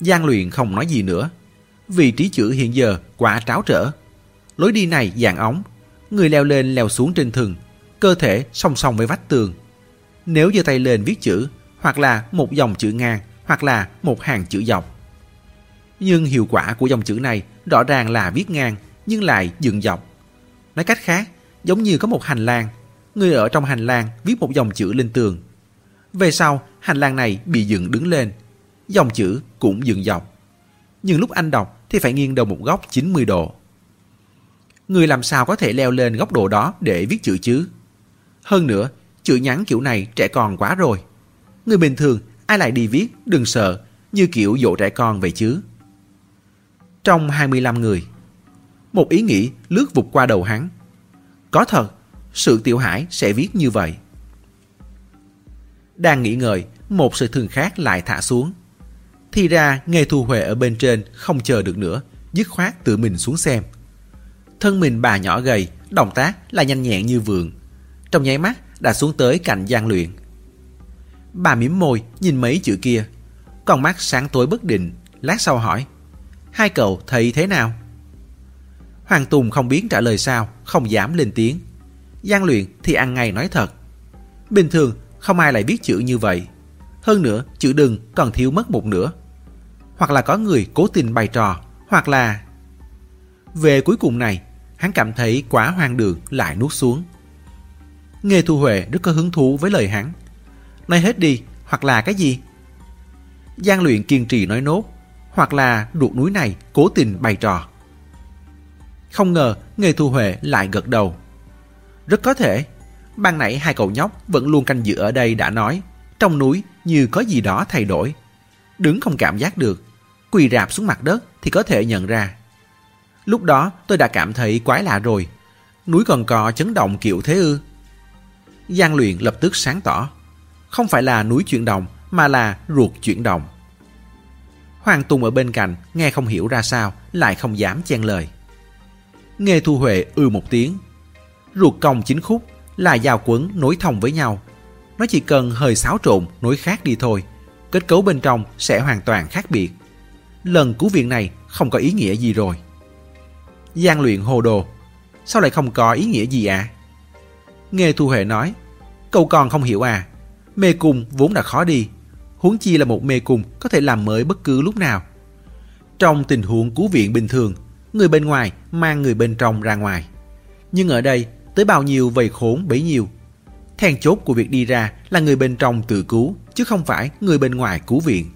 Giang luyện không nói gì nữa. Vị trí chữ hiện giờ quá tráo trở. Lối đi này dạng ống. Người leo lên leo xuống trên thừng. Cơ thể song song với vách tường. Nếu giơ tay lên viết chữ, hoặc là một dòng chữ ngang, hoặc là một hàng chữ dọc. Nhưng hiệu quả của dòng chữ này rõ ràng là viết ngang, nhưng lại dựng dọc. Nói cách khác, giống như có một hành lang, người ở trong hành lang viết một dòng chữ lên tường. Về sau, hành lang này bị dựng đứng lên, dòng chữ cũng dựng dọc. Nhưng lúc anh đọc thì phải nghiêng đầu một góc 90 độ. Người làm sao có thể leo lên góc độ đó để viết chữ chứ? Hơn nữa, chữ nhắn kiểu này trẻ con quá rồi. Người bình thường ai lại đi viết đừng sợ như kiểu dỗ trẻ con vậy chứ. Trong 25 người, một ý nghĩ lướt vụt qua đầu hắn. Có thật, sự tiểu hải sẽ viết như vậy. Đang nghĩ ngợi, một sự thường khác lại thả xuống. Thì ra nghe thu huệ ở bên trên không chờ được nữa, dứt khoát tự mình xuống xem. Thân mình bà nhỏ gầy, động tác là nhanh nhẹn như vườn. Trong nháy mắt đã xuống tới cạnh gian luyện. Bà mỉm môi nhìn mấy chữ kia. Con mắt sáng tối bất định, lát sau hỏi. Hai cậu thấy thế nào? Hoàng Tùng không biết trả lời sao, không dám lên tiếng. gian luyện thì ăn ngay nói thật. Bình thường không ai lại biết chữ như vậy. Hơn nữa, chữ đừng còn thiếu mất một nửa. Hoặc là có người cố tình bày trò, hoặc là... Về cuối cùng này, hắn cảm thấy quá hoang đường lại nuốt xuống. Nghề Thu Huệ rất có hứng thú với lời hắn. Nói hết đi, hoặc là cái gì? Giang luyện kiên trì nói nốt, hoặc là ruột núi này cố tình bày trò. Không ngờ Nghề Thu Huệ lại gật đầu. Rất có thể, ban nãy hai cậu nhóc vẫn luôn canh giữ ở đây đã nói, trong núi như có gì đó thay đổi. Đứng không cảm giác được, quỳ rạp xuống mặt đất thì có thể nhận ra. Lúc đó tôi đã cảm thấy quái lạ rồi, núi còn cò chấn động kiểu thế ư. Giang luyện lập tức sáng tỏ. Không phải là núi chuyển động, mà là ruột chuyển động. Hoàng Tùng ở bên cạnh, nghe không hiểu ra sao, lại không dám chen lời. Nghe Thu Huệ ư một tiếng. Ruột cong chính khúc là dao quấn nối thông với nhau. Nó chỉ cần hơi xáo trộn nối khác đi thôi. Kết cấu bên trong sẽ hoàn toàn khác biệt. Lần cứu viện này không có ý nghĩa gì rồi. gian luyện hồ đồ. Sao lại không có ý nghĩa gì à? Nghe Thu Huệ nói, cậu còn không hiểu à, mê cung vốn đã khó đi, huống chi là một mê cung có thể làm mới bất cứ lúc nào. Trong tình huống cứu viện bình thường, người bên ngoài mang người bên trong ra ngoài. Nhưng ở đây, tới bao nhiêu vầy khốn bấy nhiêu. Then chốt của việc đi ra là người bên trong tự cứu, chứ không phải người bên ngoài cứu viện.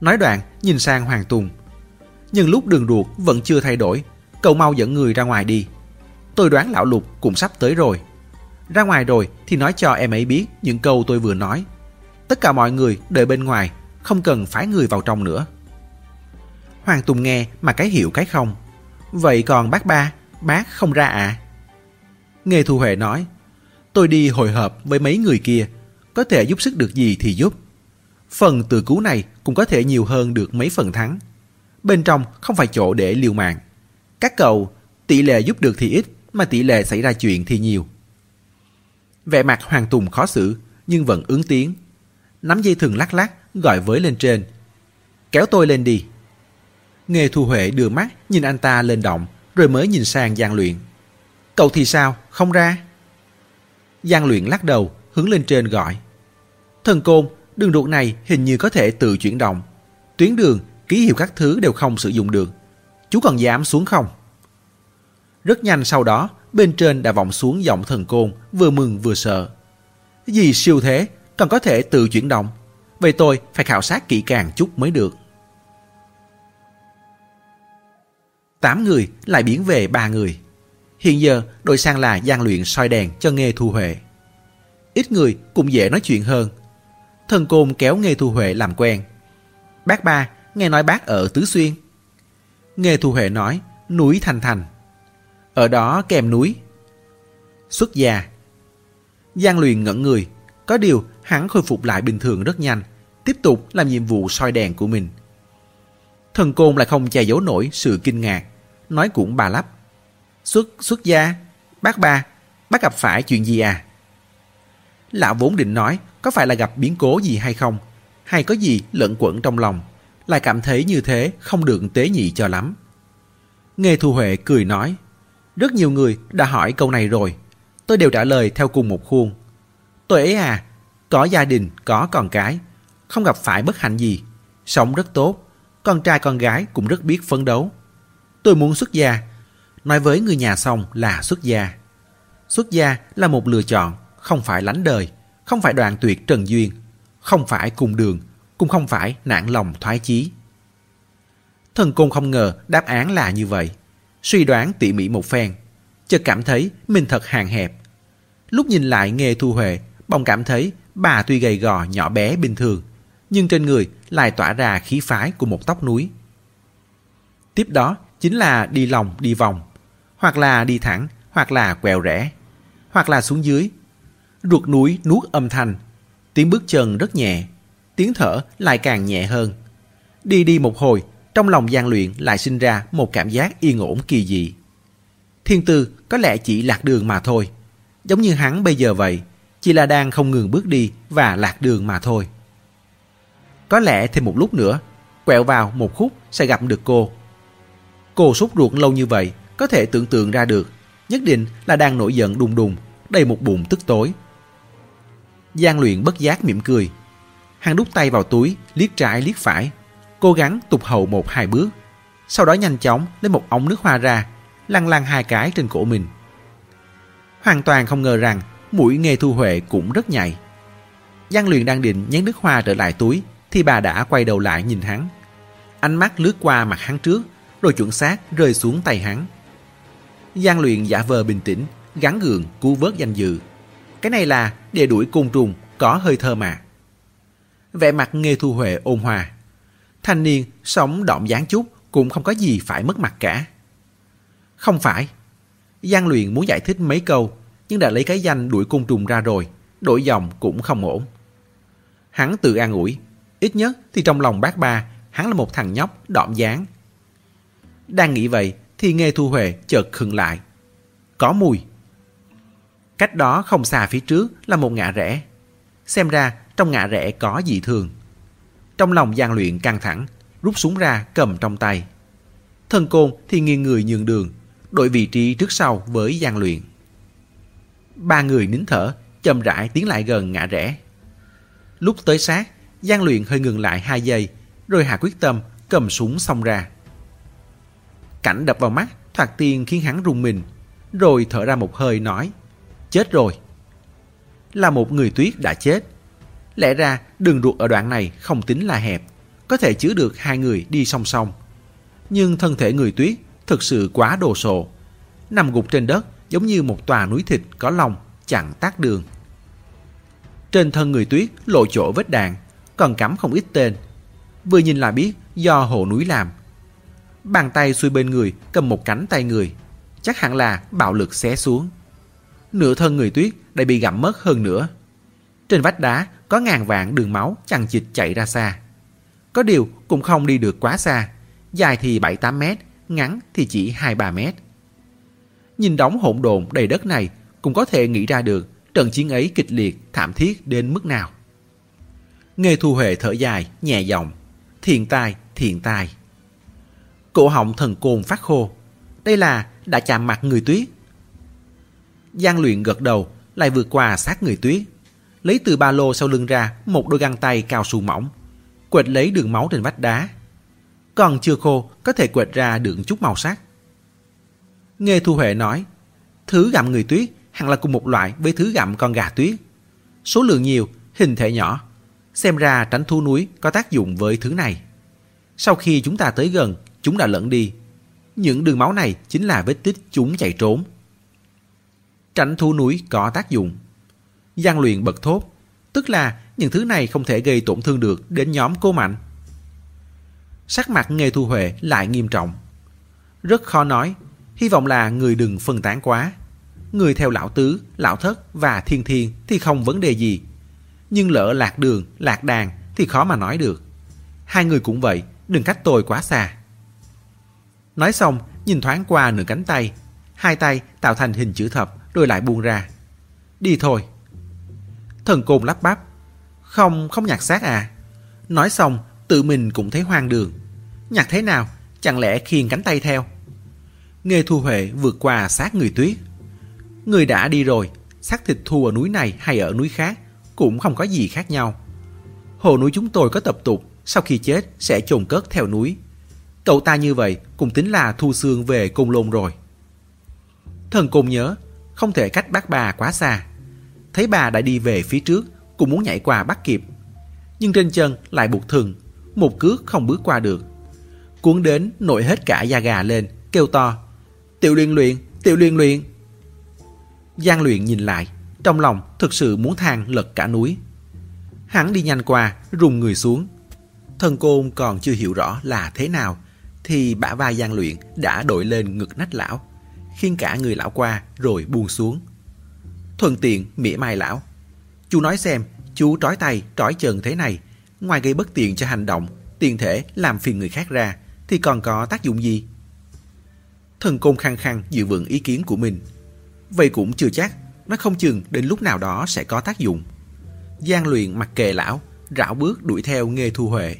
Nói đoạn, nhìn sang Hoàng Tùng. Nhưng lúc đường ruột vẫn chưa thay đổi, cậu mau dẫn người ra ngoài đi. Tôi đoán lão lục cũng sắp tới rồi. Ra ngoài rồi thì nói cho em ấy biết những câu tôi vừa nói. Tất cả mọi người đợi bên ngoài, không cần phái người vào trong nữa. Hoàng Tùng nghe mà cái hiểu cái không. Vậy còn bác ba, bác không ra à? Nghe Thu Huệ nói, tôi đi hồi hợp với mấy người kia, có thể giúp sức được gì thì giúp. Phần từ cứu này cũng có thể nhiều hơn được mấy phần thắng. Bên trong không phải chỗ để liều mạng. Các cậu, tỷ lệ giúp được thì ít, mà tỷ lệ xảy ra chuyện thì nhiều. Vẻ mặt Hoàng Tùng khó xử, nhưng vẫn ứng tiếng. Nắm dây thừng lắc lắc, gọi với lên trên. Kéo tôi lên đi. Nghề Thu Huệ đưa mắt nhìn anh ta lên động, rồi mới nhìn sang gian Luyện. Cậu thì sao, không ra? Giang Luyện lắc đầu, hướng lên trên gọi. Thần côn, đường ruột này hình như có thể tự chuyển động. Tuyến đường, ký hiệu các thứ đều không sử dụng được. Chú còn dám xuống không? Rất nhanh sau đó, bên trên đã vọng xuống giọng thần côn, vừa mừng vừa sợ. Gì siêu thế, còn có thể tự chuyển động. Vậy tôi phải khảo sát kỹ càng chút mới được. Tám người lại biến về ba người. Hiện giờ đội sang là gian luyện soi đèn cho Nghê Thu Huệ. Ít người cũng dễ nói chuyện hơn. Thần côn kéo Nghê Thu Huệ làm quen. Bác ba, nghe nói bác ở Tứ Xuyên. Nghê Thu Huệ nói, núi Thành Thành. Ở đó kèm núi. Xuất gia. Giang luyện ngẩn người. Có điều hắn khôi phục lại bình thường rất nhanh. Tiếp tục làm nhiệm vụ soi đèn của mình. Thần côn lại không che giấu nổi sự kinh ngạc. Nói cũng bà lắp. Xuất, xuất gia. Bác ba, bác gặp phải chuyện gì à? Lão vốn định nói có phải là gặp biến cố gì hay không, hay có gì lẫn quẩn trong lòng, lại cảm thấy như thế không được tế nhị cho lắm. Nghe Thu Huệ cười nói, rất nhiều người đã hỏi câu này rồi. Tôi đều trả lời theo cùng một khuôn. Tôi ấy à, có gia đình, có con cái. Không gặp phải bất hạnh gì. Sống rất tốt. Con trai con gái cũng rất biết phấn đấu. Tôi muốn xuất gia. Nói với người nhà xong là xuất gia. Xuất gia là một lựa chọn, không phải lánh đời, không phải đoạn tuyệt trần duyên, không phải cùng đường, cũng không phải nản lòng thoái chí. Thần Côn không ngờ đáp án là như vậy suy đoán tỉ mỉ một phen, chợt cảm thấy mình thật hàng hẹp. Lúc nhìn lại Nghề Thu Huệ, bỗng cảm thấy bà tuy gầy gò nhỏ bé bình thường, nhưng trên người lại tỏa ra khí phái của một tóc núi. Tiếp đó chính là đi lòng đi vòng, hoặc là đi thẳng, hoặc là quẹo rẽ, hoặc là xuống dưới. Ruột núi nuốt âm thanh, tiếng bước chân rất nhẹ, tiếng thở lại càng nhẹ hơn. Đi đi một hồi trong lòng gian luyện lại sinh ra một cảm giác yên ổn kỳ dị. Thiên tư có lẽ chỉ lạc đường mà thôi. Giống như hắn bây giờ vậy, Chỉ là đang không ngừng bước đi và lạc đường mà thôi. Có lẽ thêm một lúc nữa, quẹo vào một khúc sẽ gặp được cô. Cô sốt ruột lâu như vậy, có thể tưởng tượng ra được, nhất định là đang nổi giận đùng đùng, đầy một bụng tức tối. Giang luyện bất giác mỉm cười. Hắn đút tay vào túi, liếc trái liếc phải, cố gắng tụt hậu một hai bước. Sau đó nhanh chóng lấy một ống nước hoa ra, lăn lăn hai cái trên cổ mình. Hoàn toàn không ngờ rằng mũi nghề thu huệ cũng rất nhạy. Giang luyện đang định nhét nước hoa trở lại túi, thì bà đã quay đầu lại nhìn hắn. Ánh mắt lướt qua mặt hắn trước, rồi chuẩn xác rơi xuống tay hắn. Giang luyện giả vờ bình tĩnh, gắn gượng cứu vớt danh dự. Cái này là để đuổi côn trùng có hơi thơ mà. Vẻ mặt Nghê Thu Huệ ôn hòa. Thanh niên sống đọng dáng chút cũng không có gì phải mất mặt cả. Không phải. Giang luyện muốn giải thích mấy câu nhưng đã lấy cái danh đuổi côn trùng ra rồi. Đổi dòng cũng không ổn. Hắn tự an ủi. Ít nhất thì trong lòng bác ba hắn là một thằng nhóc đọm dáng. Đang nghĩ vậy thì nghe Thu Huệ chợt khựng lại. Có mùi. Cách đó không xa phía trước là một ngã rẽ. Xem ra trong ngã rẽ có gì thường. Trong lòng gian luyện căng thẳng, rút súng ra cầm trong tay. Thần côn thì nghiêng người nhường đường, đổi vị trí trước sau với gian luyện. Ba người nín thở, chậm rãi tiến lại gần ngã rẽ. Lúc tới sát, gian luyện hơi ngừng lại hai giây, rồi hạ quyết tâm cầm súng xông ra. Cảnh đập vào mắt, thoạt tiên khiến hắn rung mình, rồi thở ra một hơi nói, chết rồi. Là một người tuyết đã chết. Lẽ ra đường ruột ở đoạn này không tính là hẹp, có thể chứa được hai người đi song song. Nhưng thân thể người tuyết thực sự quá đồ sộ. Nằm gục trên đất giống như một tòa núi thịt có lòng chặn tác đường. Trên thân người tuyết lộ chỗ vết đạn, còn cắm không ít tên. Vừa nhìn là biết do hồ núi làm. Bàn tay xuôi bên người cầm một cánh tay người, chắc hẳn là bạo lực xé xuống. Nửa thân người tuyết đã bị gặm mất hơn nữa. Trên vách đá có ngàn vạn đường máu chằng chịt chạy ra xa. Có điều cũng không đi được quá xa, dài thì 7-8 mét, ngắn thì chỉ 2-3 mét. Nhìn đóng hỗn độn đầy đất này cũng có thể nghĩ ra được trận chiến ấy kịch liệt, thảm thiết đến mức nào. Nghe Thu Huệ thở dài, nhẹ giọng, thiền tai, thiền tai. Cổ họng thần côn phát khô. Đây là đã chạm mặt người tuyết. Giang luyện gật đầu, lại vượt qua sát người tuyết. Lấy từ ba lô sau lưng ra một đôi găng tay cao su mỏng. Quệt lấy đường máu trên vách đá. Còn chưa khô, có thể quệt ra được chút màu sắc. Nghe Thu Huệ nói, thứ gặm người tuyết hẳn là cùng một loại với thứ gặm con gà tuyết. Số lượng nhiều, hình thể nhỏ. Xem ra tránh thu núi có tác dụng với thứ này. Sau khi chúng ta tới gần, chúng đã lẫn đi. Những đường máu này chính là vết tích chúng chạy trốn. Tránh thú núi có tác dụng. Giang luyện bật thốt, tức là những thứ này không thể gây tổn thương được đến nhóm cô mạnh. Sắc mặt Nghê Thu Huệ lại nghiêm trọng. Rất khó nói, hy vọng là người đừng phân tán quá. Người theo lão tứ, lão thất và thiên thiên thì không vấn đề gì. Nhưng lỡ lạc đường, lạc đàn thì khó mà nói được. Hai người cũng vậy, đừng cách tôi quá xa. Nói xong, nhìn thoáng qua nửa cánh tay. Hai tay tạo thành hình chữ thập rồi lại buông ra. Đi thôi. Thần côn lắp bắp. Không, không nhặt xác à. Nói xong, tự mình cũng thấy hoang đường. Nhặt thế nào? Chẳng lẽ khiên cánh tay theo? Nghề thu huệ vượt qua xác người tuyết. Người đã đi rồi, xác thịt thu ở núi này hay ở núi khác cũng không có gì khác nhau. Hồ núi chúng tôi có tập tục sau khi chết sẽ chôn cất theo núi. Cậu ta như vậy cũng tính là thu xương về cung lôn rồi. Thần côn nhớ, không thể cách bác bà quá xa. Thấy bà đã đi về phía trước, cũng muốn nhảy qua bắt kịp. Nhưng trên chân lại buộc thừng, một cước không bước qua được. Cuốn đến nổi hết cả da gà lên, kêu to. Tiểu luyện luyện, tiểu luyện luyện. Giang luyện nhìn lại, trong lòng thực sự muốn than lật cả núi. Hắn đi nhanh qua, rùng người xuống. Thần côn còn chưa hiểu rõ là thế nào, thì bả vai gian luyện đã đội lên ngực nách lão, khiêng cả người lão qua rồi buông xuống. Thuận tiện mỉa mai lão. Chú nói xem, chú trói tay, trói chân thế này, ngoài gây bất tiện cho hành động, tiền thể làm phiền người khác ra, thì còn có tác dụng gì? Thần côn khăng khăng dự vững ý kiến của mình. Vậy cũng chưa chắc, nó không chừng đến lúc nào đó sẽ có tác dụng. Gian luyện mặc kệ lão, rảo bước đuổi theo nghe Thu Huệ.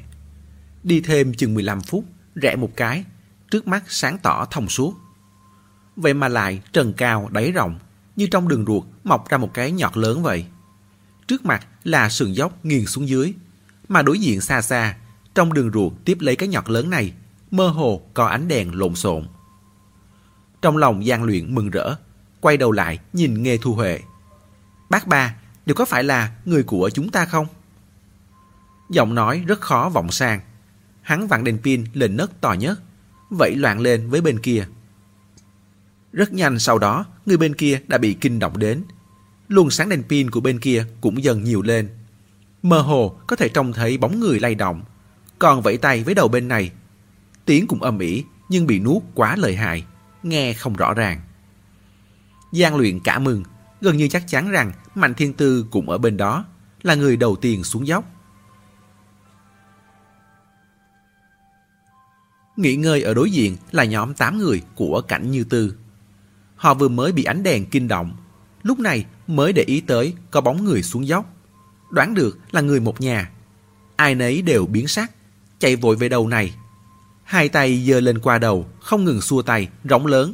Đi thêm chừng 15 phút, rẽ một cái, trước mắt sáng tỏ thông suốt. Vậy mà lại trần cao đáy rộng, như trong đường ruột mọc ra một cái nhọt lớn vậy. Trước mặt là sườn dốc nghiêng xuống dưới, mà đối diện xa xa, trong đường ruột tiếp lấy cái nhọt lớn này, mơ hồ có ánh đèn lộn xộn. Trong lòng gian Luyện mừng rỡ, quay đầu lại nhìn Nghê Thu Huệ. Bác ba, đều có phải là người của chúng ta không? Giọng nói rất khó vọng sang. Hắn vặn đèn pin lên nấc to nhất, vẫy loạn lên với bên kia. Rất nhanh sau đó, người bên kia đã bị kinh động đến. Luồng sáng đèn pin của bên kia cũng dần nhiều lên. Mơ hồ có thể trông thấy bóng người lay động, còn vẫy tay với đầu bên này. Tiếng cũng âm ỉ nhưng bị nuốt quá lợi hại, nghe không rõ ràng. Giang luyện cả mừng, gần như chắc chắn rằng Mạnh Thiên Tư cũng ở bên đó, là người đầu tiên xuống dốc. Nghỉ ngơi ở đối diện là nhóm 8 người của Cảnh Như Tư. Họ vừa mới bị ánh đèn kinh động, lúc này mới để ý tới có bóng người xuống dốc. Đoán được là người một nhà. Ai nấy đều biến sắc, chạy vội về đầu này. Hai tay giơ lên qua đầu, không ngừng xua tay, rống lớn.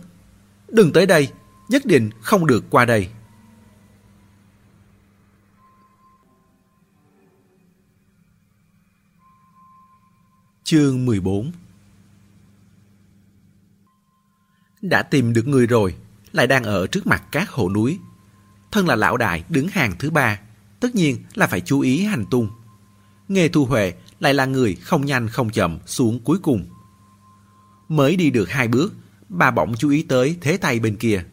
Đừng tới đây, nhất định không được qua đây. Chương 14 Đã tìm được người rồi, lại đang ở trước mặt các hồ núi. Thân là lão đại đứng hàng thứ ba, tất nhiên là phải chú ý hành tung. Nghề thu huệ lại là người không nhanh không chậm xuống cuối cùng. Mới đi được hai bước, bà bỗng chú ý tới thế tay bên kia.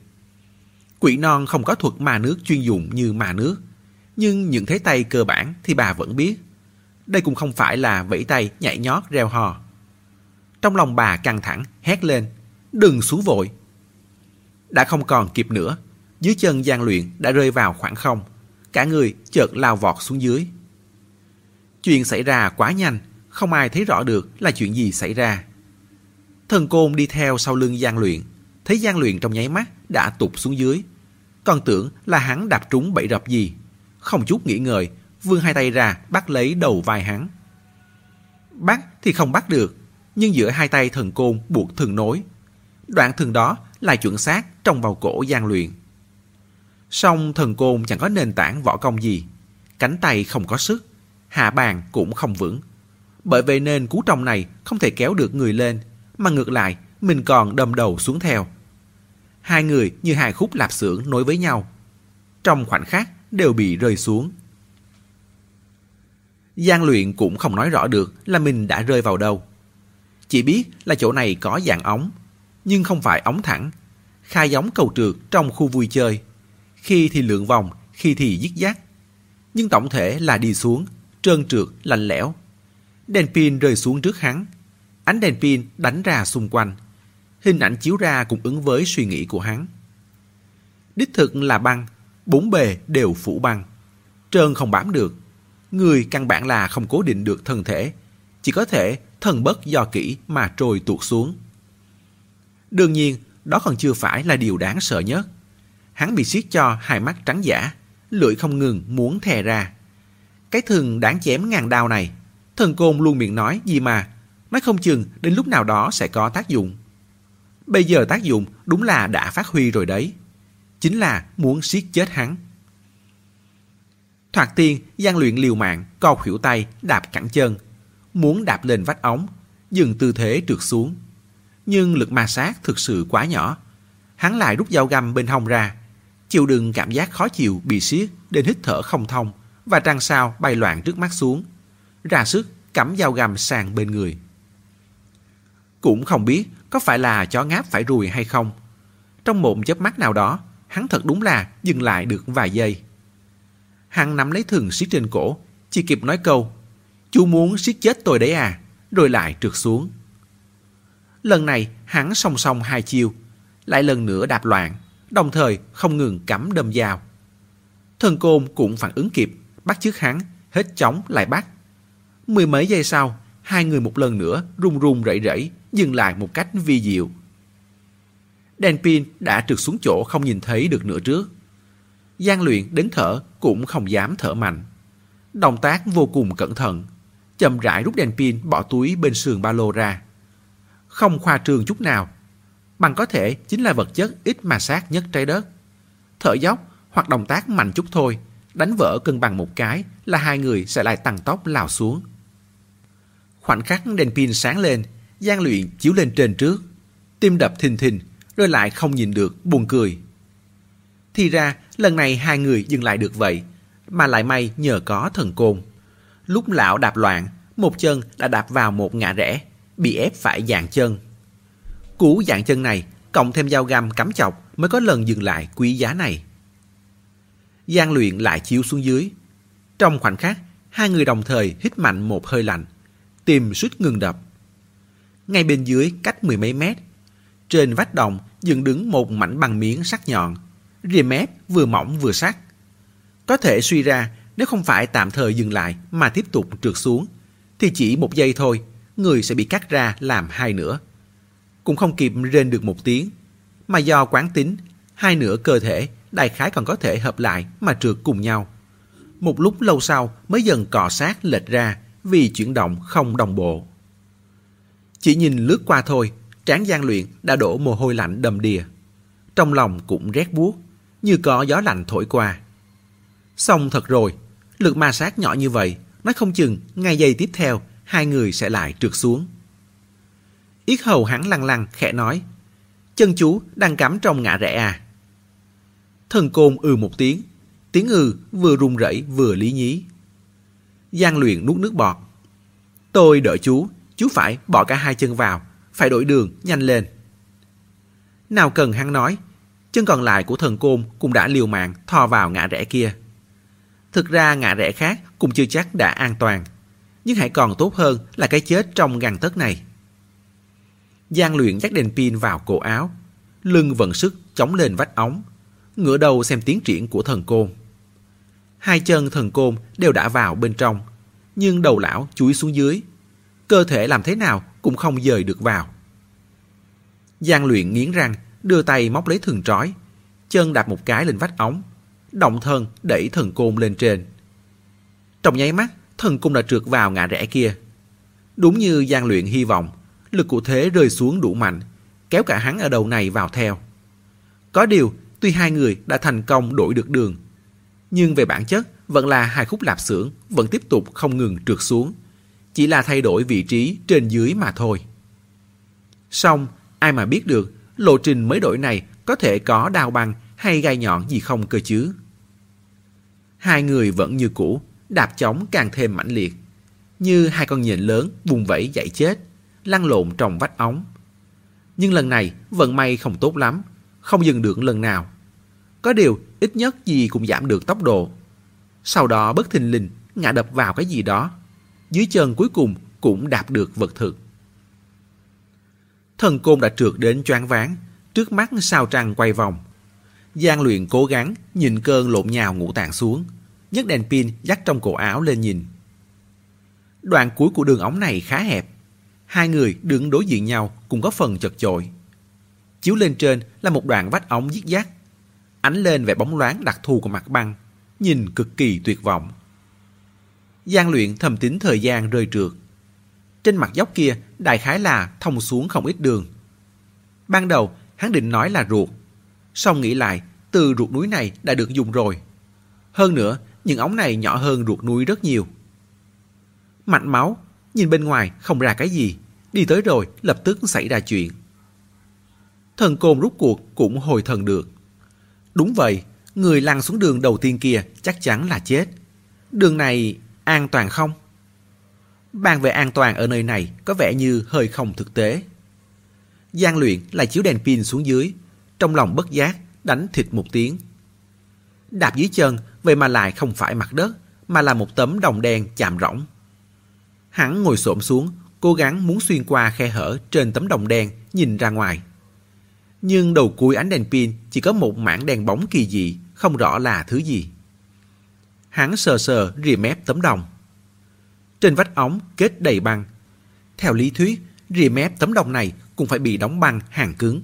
Quỷ non không có thuật ma nước chuyên dụng như ma nước, nhưng những thế tay cơ bản thì bà vẫn biết. Đây cũng không phải là vẫy tay nhảy nhót reo hò. Trong lòng bà căng thẳng, hét lên, đừng xuống vội. Đã không còn kịp nữa, dưới chân gian luyện đã rơi vào khoảng không, cả người chợt lao vọt xuống dưới. Chuyện xảy ra quá nhanh, không ai thấy rõ được là chuyện gì xảy ra. Thần côn đi theo sau lưng gian luyện, thấy gian luyện trong nháy mắt đã tụt xuống dưới. Còn tưởng là hắn đạp trúng bẫy rập gì. Không chút nghĩ ngợi, vươn hai tay ra bắt lấy đầu vai hắn. Bắt thì không bắt được, nhưng giữa hai tay thần côn buộc thường nối. Đoạn thường đó là chuẩn xác trong vào cổ gian luyện. Song thần côn chẳng có nền tảng võ công gì. Cánh tay không có sức, hạ bàn cũng không vững. Bởi vậy nên cú trong này không thể kéo được người lên, mà ngược lại mình còn đâm đầu xuống theo. Hai người như hai khúc lạp xưởng nối với nhau. Trong khoảnh khắc đều bị rơi xuống. Giang luyện cũng không nói rõ được là mình đã rơi vào đâu. Chỉ biết là chỗ này có dạng ống, nhưng không phải ống thẳng. Khai giống cầu trượt trong khu vui chơi. Khi thì lượn vòng, khi thì dứt dắt. Nhưng tổng thể là đi xuống, trơn trượt, lạnh lẽo. Đèn pin rơi xuống trước hắn. Ánh đèn pin đánh ra xung quanh. Hình ảnh chiếu ra cũng ứng với suy nghĩ của hắn. Đích thực là băng, bốn bề đều phủ băng. Trơn không bám được. Người căn bản là không cố định được thân thể. Chỉ có thể thần bất do kỹ mà trôi tuột xuống. Đương nhiên, đó còn chưa phải là điều đáng sợ nhất. Hắn bị siết cho hai mắt trắng giả, lưỡi không ngừng muốn thè ra. Cái thừng đáng chém ngàn đao này, thần côn luôn miệng nói gì mà, nói không chừng đến lúc nào đó sẽ có tác dụng. Bây giờ tác dụng đúng là đã phát huy rồi đấy. Chính là muốn siết chết hắn. Thoạt tiên, gian luyện liều mạng, co khuỷu tay, đạp cẳng chân. Muốn đạp lên vách ống, dừng tư thế trượt xuống. Nhưng lực ma sát thực sự quá nhỏ. Hắn lại rút dao găm bên hông ra. Chịu đựng cảm giác khó chịu bị siết đến hít thở không thông và trăng sao bay loạn trước mắt xuống. Ra sức cắm dao găm sang bên người. Cũng không biết có phải là chó ngáp phải rùi hay không. Trong một chớp mắt nào đó, hắn thật đúng là dừng lại được vài giây. Hắn nắm lấy thừng siết trên cổ, chỉ kịp nói câu, chú muốn siết chết tôi đấy à, rồi lại trượt xuống. Lần này hắn song song hai chiêu, lại lần nữa đạp loạn, đồng thời không ngừng cắm đâm dao. Thần côn cũng phản ứng kịp, bắt chước hắn, hết chóng lại bắt. Mười mấy giây sau, hai người một lần nữa run run rẩy rẩy dừng lại một cách vi diệu. Đèn pin đã trượt xuống chỗ không nhìn thấy được nữa trước. gian luyện đến thở cũng không dám thở mạnh. Động tác vô cùng cẩn thận, chậm rãi rút đèn pin bỏ túi bên sườn ba lô ra. Không khoa trương chút nào, bằng có thể chính là vật chất ít ma sát nhất trái đất. Thở dốc hoặc động tác mạnh chút thôi, đánh vỡ cân bằng một cái là hai người sẽ lại tăng tốc lao xuống. Khoảnh khắc đèn pin sáng lên, gian luyện chiếu lên trên trước, tim đập thình thình, rồi lại không nhìn được, buồn cười. Thì ra, lần này hai người dừng lại được vậy, mà lại may nhờ có thần côn. Lúc lão đạp loạn, một chân đã đạp vào một ngã rẽ, bị ép phải dạng chân. Cú dạng chân này, cộng thêm dao găm cắm chọc mới có lần dừng lại quý giá này. Giang luyện lại chiếu xuống dưới. Trong khoảnh khắc, hai người đồng thời hít mạnh một hơi lạnh, tim suýt ngừng đập. Ngay bên dưới cách mười mấy mét, trên vách đồng dựng đứng một mảnh bằng miếng sắc nhọn, rìa mép vừa mỏng vừa sắc. Có thể suy ra nếu không phải tạm thời dừng lại mà tiếp tục trượt xuống, thì chỉ một giây thôi, người sẽ bị cắt ra làm hai nửa. Cũng không kịp rên được một tiếng, mà do quán tính, hai nửa cơ thể đại khái còn có thể hợp lại mà trượt cùng nhau. Một lúc lâu sau mới dần cọ sát lệch ra vì chuyển động không đồng bộ. Chỉ nhìn lướt qua thôi, tráng gian luyện đã đổ mồ hôi lạnh đầm đìa. Trong lòng cũng rét buốt, như có gió lạnh thổi qua. Xong thật rồi, lực ma sát nhỏ như vậy, nói không chừng ngay giây tiếp theo hai người sẽ lại trượt xuống. Yết hầu hắn lăng lăng khẽ nói, chân chú đang cắm trong ngã rẽ à. Thần côn ừ một tiếng, tiếng ừ vừa run rẩy vừa lý nhí. Giang luyện nuốt nước bọt. Tôi đợi chú, chú phải bỏ cả hai chân vào, phải đổi đường, nhanh lên. Nào cần hắn nói, chân còn lại của thần côn cũng đã liều mạng thò vào ngã rẽ kia. Thực ra ngã rẽ khác cũng chưa chắc đã an toàn, nhưng hãy còn tốt hơn là cái chết trong găng tấc này. Giang luyện dắt đèn pin vào cổ áo, lưng vận sức chống lên vách ống, ngửa đầu xem tiến triển của thần côn. Hai chân thần côn đều đã vào bên trong, nhưng đầu lão chúi xuống dưới. Cơ thể làm thế nào cũng không dời được vào. Giang luyện nghiến răng, đưa tay móc lấy thừng trói, chân đạp một cái lên vách ống, động thân đẩy thần côn lên trên. Trong nháy mắt, thần côn đã trượt vào ngã rẽ kia. Đúng như gian luyện hy vọng, lực của thế rơi xuống đủ mạnh, kéo cả hắn ở đầu này vào theo. Có điều, tuy hai người đã thành công đổi được đường, nhưng về bản chất vẫn là hai khúc lạp xưởng vẫn tiếp tục không ngừng trượt xuống, chỉ là thay đổi vị trí trên dưới mà thôi. Xong, ai mà biết được lộ trình mới đổi này có thể có đao băng hay gai nhọn gì không cơ chứ. Hai người vẫn như cũ, đạp chóng càng thêm mãnh liệt, như hai con nhện lớn bùng vẫy dậy chết, lăn lộn trong vách ống. Nhưng lần này vận may không tốt lắm, không dừng được lần nào. Có điều ít nhất gì cũng giảm được tốc độ. Sau đó bất thình lình ngã đập vào cái gì đó. Dưới chân cuối cùng cũng đạp được vật thực. Thần côn đã trượt đến choáng váng, trước mắt sao trăng quay vòng. Giang luyện cố gắng nhìn cơn lộn nhào ngủ tạng xuống, nhấc đèn pin dắt trong cổ áo lên nhìn. Đoạn cuối của đường ống này khá hẹp. Hai người đứng đối diện nhau cũng có phần chật chội. Chiếu lên trên là một đoạn vách ống giết dắt. Ánh lên vẻ bóng loáng đặc thù của mặt băng, nhìn cực kỳ tuyệt vọng. Giang luyện thầm tính thời gian rơi trượt. Trên mặt dốc kia đại khái là thông xuống không ít đường. Ban đầu hắn định nói là ruột. Xong nghĩ lại, từ ruột núi này đã được dùng rồi. Hơn nữa, những ống này nhỏ hơn ruột núi rất nhiều. Mạch máu, nhìn bên ngoài không ra cái gì. Đi tới rồi, lập tức xảy ra chuyện. Thần côn rút cuộc cũng hồi thần được. Đúng vậy, người lăn xuống đường đầu tiên kia chắc chắn là chết. Đường này an toàn không? Bàn về an toàn ở nơi này có vẻ như hơi không thực tế. Giang luyện lại chiếu đèn pin xuống dưới, trong lòng bất giác, đánh thịt một tiếng. Đạp dưới chân, vậy mà lại không phải mặt đất, mà là một tấm đồng đen chạm rỗng. Hắn ngồi xổm xuống, cố gắng muốn xuyên qua khe hở trên tấm đồng đen, nhìn ra ngoài. Nhưng đầu cuối ánh đèn pin chỉ có một mảng đèn bóng kỳ dị, không rõ là thứ gì. Hắn sờ sờ rìa mép tấm đồng. Trên vách ống kết đầy băng. Theo lý thuyết, rìa mép tấm đồng này cũng phải bị đóng băng hàng cứng.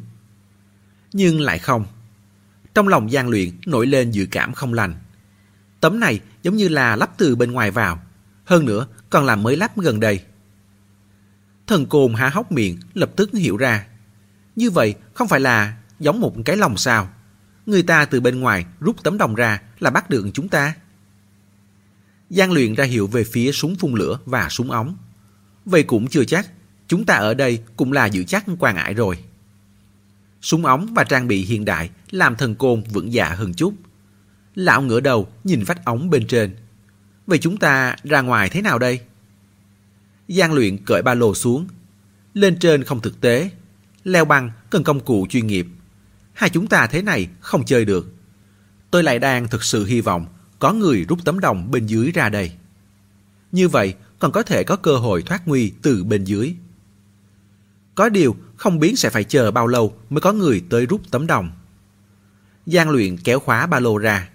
Nhưng lại không. Trong lòng gian luyện nổi lên dự cảm không lành. Tấm này giống như là lắp từ bên ngoài vào. Hơn nữa còn là mới lắp gần đây. Thần côn há hốc miệng lập tức hiểu ra. Như vậy không phải là giống một cái lồng sao. Người ta từ bên ngoài rút tấm đồng ra là bắt được chúng ta. Giang luyện ra hiệu về phía súng phun lửa và súng ống. Vậy cũng chưa chắc, chúng ta ở đây cũng là giữ chắc quan ải rồi. Súng ống và trang bị hiện đại làm thần côn vững dạ hơn chút. Lão ngửa đầu nhìn vách ống bên trên. Vậy chúng ta ra ngoài thế nào đây? Giang luyện cởi ba lô xuống. Lên trên không thực tế. Leo băng cần công cụ chuyên nghiệp. Hai chúng ta thế này không chơi được. Tôi lại đang thực sự hy vọng có người rút tấm đồng bên dưới ra đây. Như vậy còn có thể có cơ hội thoát nguy từ bên dưới. Có điều không biết sẽ phải chờ bao lâu mới có người tới rút tấm đồng. Giang luyện kéo khóa ba lô ra,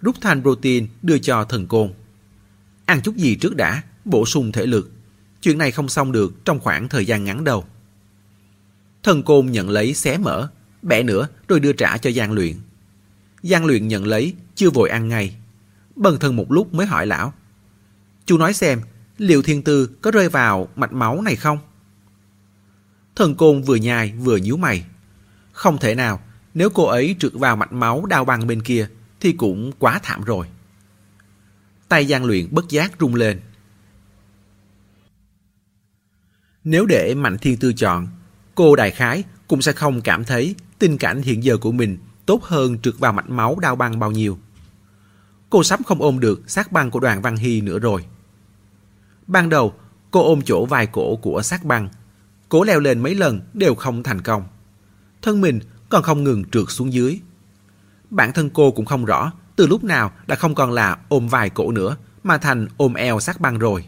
rút thành protein đưa cho thần côn. Ăn chút gì trước đã, bổ sung thể lực. Chuyện này không xong được trong khoảng thời gian ngắn đâu. Thần côn nhận lấy xé mở, bẻ nữa rồi đưa trả cho gian luyện. gian luyện nhận lấy, chưa vội ăn ngay. Bần thần một lúc mới hỏi lão. Chú nói xem, liệu thiên tư có rơi vào mạch máu này không? Thần côn vừa nhai vừa nhíu mày. Không thể nào, nếu cô ấy trượt vào mạch máu đau băng bên kia thì cũng quá thảm rồi. Tay gian luyện bất giác rung lên. Nếu để Mạnh Thiên Tư chọn, cô đại khái cũng sẽ không cảm thấy tình cảnh hiện giờ của mình tốt hơn trượt vào mạch máu đau băng bao nhiêu. Cô sắp không ôm được xác băng của đoàn Văn Hy nữa rồi. Ban đầu, cô ôm chỗ vai cổ của xác băng. Cố leo lên mấy lần đều không thành công. Thân mình còn không ngừng trượt xuống dưới. Bản thân cô cũng không rõ, từ lúc nào đã không còn là ôm vài cổ nữa, mà thành ôm eo sát băng rồi.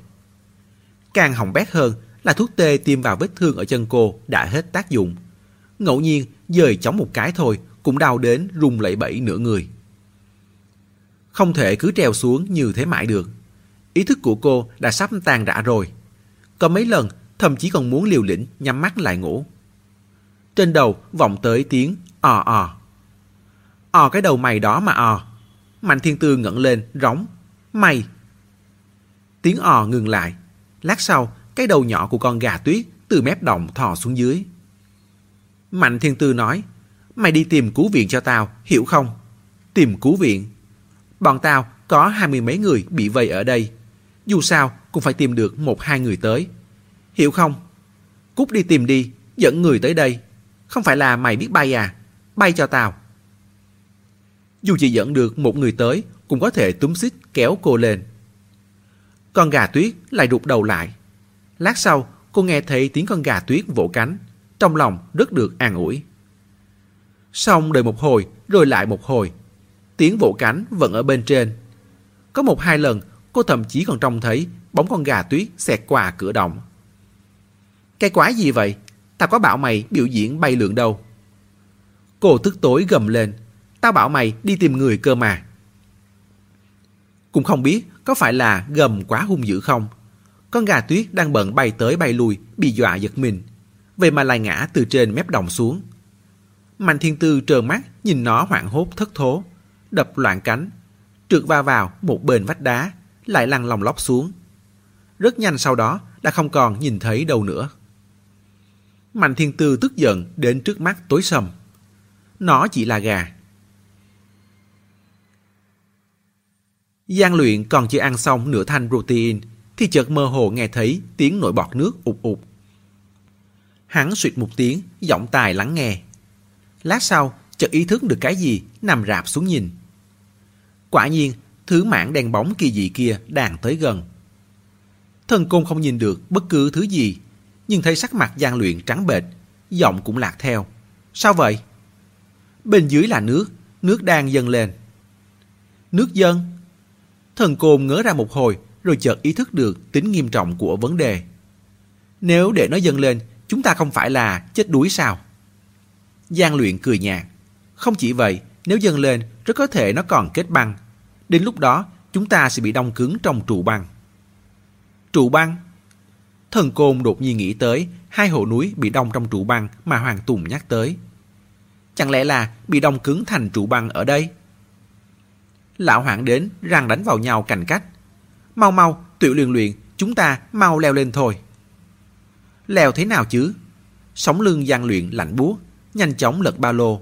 Càng hỏng bét hơn là thuốc tê tiêm vào vết thương ở chân cô đã hết tác dụng. Ngẫu nhiên, dời chóng một cái thôi, cũng đau đến rung lẩy bẩy nửa người. Không thể cứ treo xuống như thế mãi được. Ý thức của cô đã sắp tan rã rồi. Có mấy lần, thậm chí còn muốn liều lĩnh nhắm mắt lại ngủ. Trên đầu vọng tới tiếng ò ò. Ò cái đầu mày đó mà ò. Mạnh thiên tư ngẩng lên, rống. Mày! Tiếng ò ngừng lại. Lát sau, cái đầu nhỏ của con gà tuyết từ mép động thò xuống dưới. Mạnh thiên tư nói, mày đi tìm cứu viện cho tao, hiểu không? Tìm cứu viện. Bọn tao có hai mươi mấy người bị vây ở đây. Dù sao cũng phải tìm được một hai người tới. Hiểu không? Cút đi tìm đi, dẫn người tới đây. Không phải là mày biết bay à? Bay cho tao. Dù chỉ dẫn được một người tới, cũng có thể túm xích kéo cô lên. Con gà tuyết lại rụt đầu lại. Lát sau, cô nghe thấy tiếng con gà tuyết vỗ cánh. Trong lòng rất được an ủi. Xong đợi một hồi, rồi lại một hồi. Tiếng vỗ cánh vẫn ở bên trên. Có một hai lần, cô thậm chí còn trông thấy bóng con gà tuyết xẹt qua cửa động. Cái quái gì vậy? Tao có bảo mày biểu diễn bay lượn đâu. Cô tức tối gầm lên. Tao bảo mày đi tìm người cơ mà. Cũng không biết có phải là gầm quá hung dữ không. Con gà tuyết đang bận bay tới bay lui, bị dọa giật mình. Vậy mà lại ngã từ trên mép đồng xuống. Mạnh thiên tư trợn mắt nhìn nó hoảng hốt thất thố, đập loạn cánh, trượt va vào một bên vách đá, lại lăn lòng lóc xuống. Rất nhanh sau đó đã không còn nhìn thấy đâu nữa. Mạnh thiên tư tức giận đến trước mắt tối sầm. Nó chỉ là gà. Giang luyện còn chưa ăn xong nửa thanh protein thì chợt mơ hồ nghe thấy tiếng nổi bọt nước ụp ụp. Hắn suyệt một tiếng, giọng tài lắng nghe. Lát sau, chợt ý thức được cái gì, nằm rạp xuống nhìn. Quả nhiên, thứ mảng đen bóng kỳ dị kia đang tới gần. Thần côn không nhìn được bất cứ thứ gì, nhưng thấy sắc mặt gian luyện trắng bệch, giọng cũng lạc theo. Sao vậy? Bên dưới là nước, nước đang dâng lên. Nước dâng? Thần côn ngớ ra một hồi, rồi chợt ý thức được tính nghiêm trọng của vấn đề. Nếu để nó dâng lên, chúng ta không phải là chết đuối sao? Giang luyện cười nhạt. Không chỉ vậy, nếu dâng lên, rất có thể nó còn kết băng. Đến lúc đó, chúng ta sẽ bị đông cứng trong trụ băng. Trụ băng? Thần Côn đột nhiên nghĩ tới hai hồ núi bị đông trong trụ băng mà Hoàng Tùng nhắc tới. Chẳng lẽ là bị đông cứng thành trụ băng ở đây? Lão hoảng đến, răng đánh vào nhau cành cách. Mau mau, tiểu luyện luyện, chúng ta mau leo lên thôi. Leo thế nào chứ? Sống lưng gian luyện lạnh búa, nhanh chóng lật ba lô.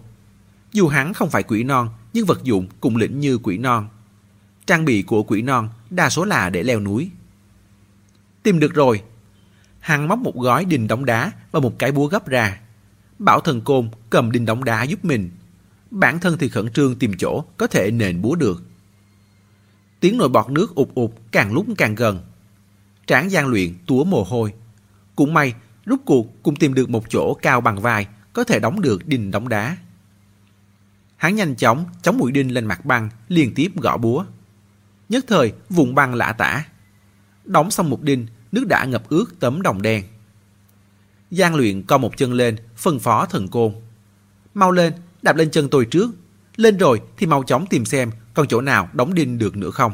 Dù hắn không phải quỷ non, nhưng vật dụng cũng lĩnh như quỷ non. Trang bị của quỷ non đa số là để leo núi. Tìm được rồi. Hắn móc một gói đinh đóng đá và một cái búa gấp ra. Bảo thần côn cầm đinh đóng đá giúp mình. Bản thân thì khẩn trương tìm chỗ có thể nền búa được. Tiếng nồi bọt nước ụp ụp càng lúc càng gần. Tráng gian luyện túa mồ hôi. Cũng may, rút cuộc cũng tìm được một chỗ cao bằng vai có thể đóng được đinh đóng đá. Hắn nhanh chóng chống mũi đinh lên mặt băng, liên tiếp gõ búa. Nhất thời, vùng băng lạ tả. Đóng xong một đinh, nước đã ngập ướt tấm đồng đen. Giang luyện co một chân lên, phân phó thần côn. Mau lên, đạp lên chân tôi trước. Lên rồi thì mau chóng tìm xem còn chỗ nào đóng đinh được nữa không.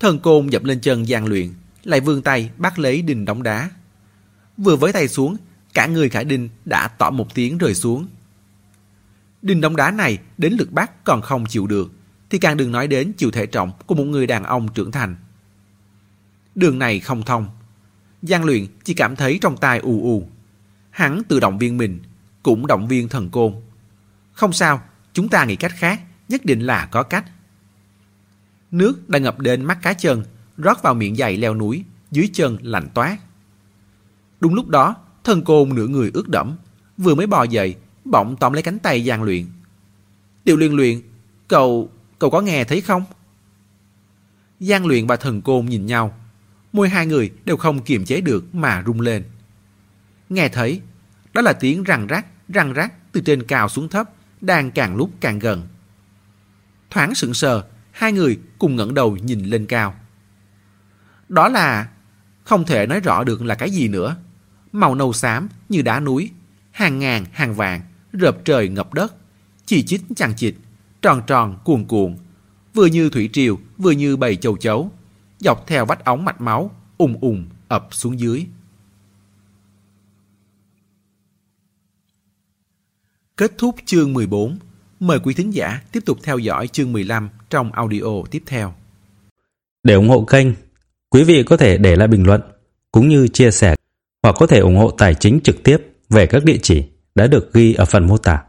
Thần côn dập lên chân gian luyện, lại vươn tay bắt lấy đinh đóng đá. Vừa với tay xuống, cả người khải đinh đã tỏ một tiếng rời xuống. Đinh đóng đá này đến lượt bắt còn không chịu được, thì càng đừng nói đến chịu thể trọng của một người đàn ông trưởng thành. Đường này không thông. Giang luyện chỉ cảm thấy trong tai ù ù. Hắn tự động viên mình, cũng động viên thần côn. Không sao, chúng ta nghĩ cách khác, nhất định là có cách. Nước đã ngập đến mắt cá chân, rót vào miệng dày leo núi, dưới chân lạnh toát. Đúng lúc đó, thần côn nửa người ướt đẫm, vừa mới bò dậy, bỗng tóm lấy cánh tay Giang Luyện. Tiểu Luyện Luyện, cậu, cậu có nghe thấy không? Giang Luyện và thần côn nhìn nhau, môi hai người đều không kiềm chế được mà rung lên. Nghe thấy, đó là tiếng răng rắc, răng rắc từ trên cao xuống thấp, đang càng lúc càng gần. Thoáng sững sờ, hai người cùng ngẩng đầu nhìn lên cao. Đó là... không thể nói rõ được là cái gì nữa. Màu nâu xám như đá núi, hàng ngàn hàng vàng, rợp trời ngập đất, chỉ chít chằng chịt, tròn tròn cuồn cuộn, vừa như thủy triều, vừa như bầy châu chấu, dọc theo vách ống mạch máu, ùng ùng ập xuống dưới. Kết thúc chương 14. Mời quý thính giả tiếp tục theo dõi chương 15 trong audio tiếp theo. Để ủng hộ kênh, quý vị có thể để lại bình luận cũng như chia sẻ hoặc có thể ủng hộ tài chính trực tiếp về các địa chỉ đã được ghi ở phần mô tả.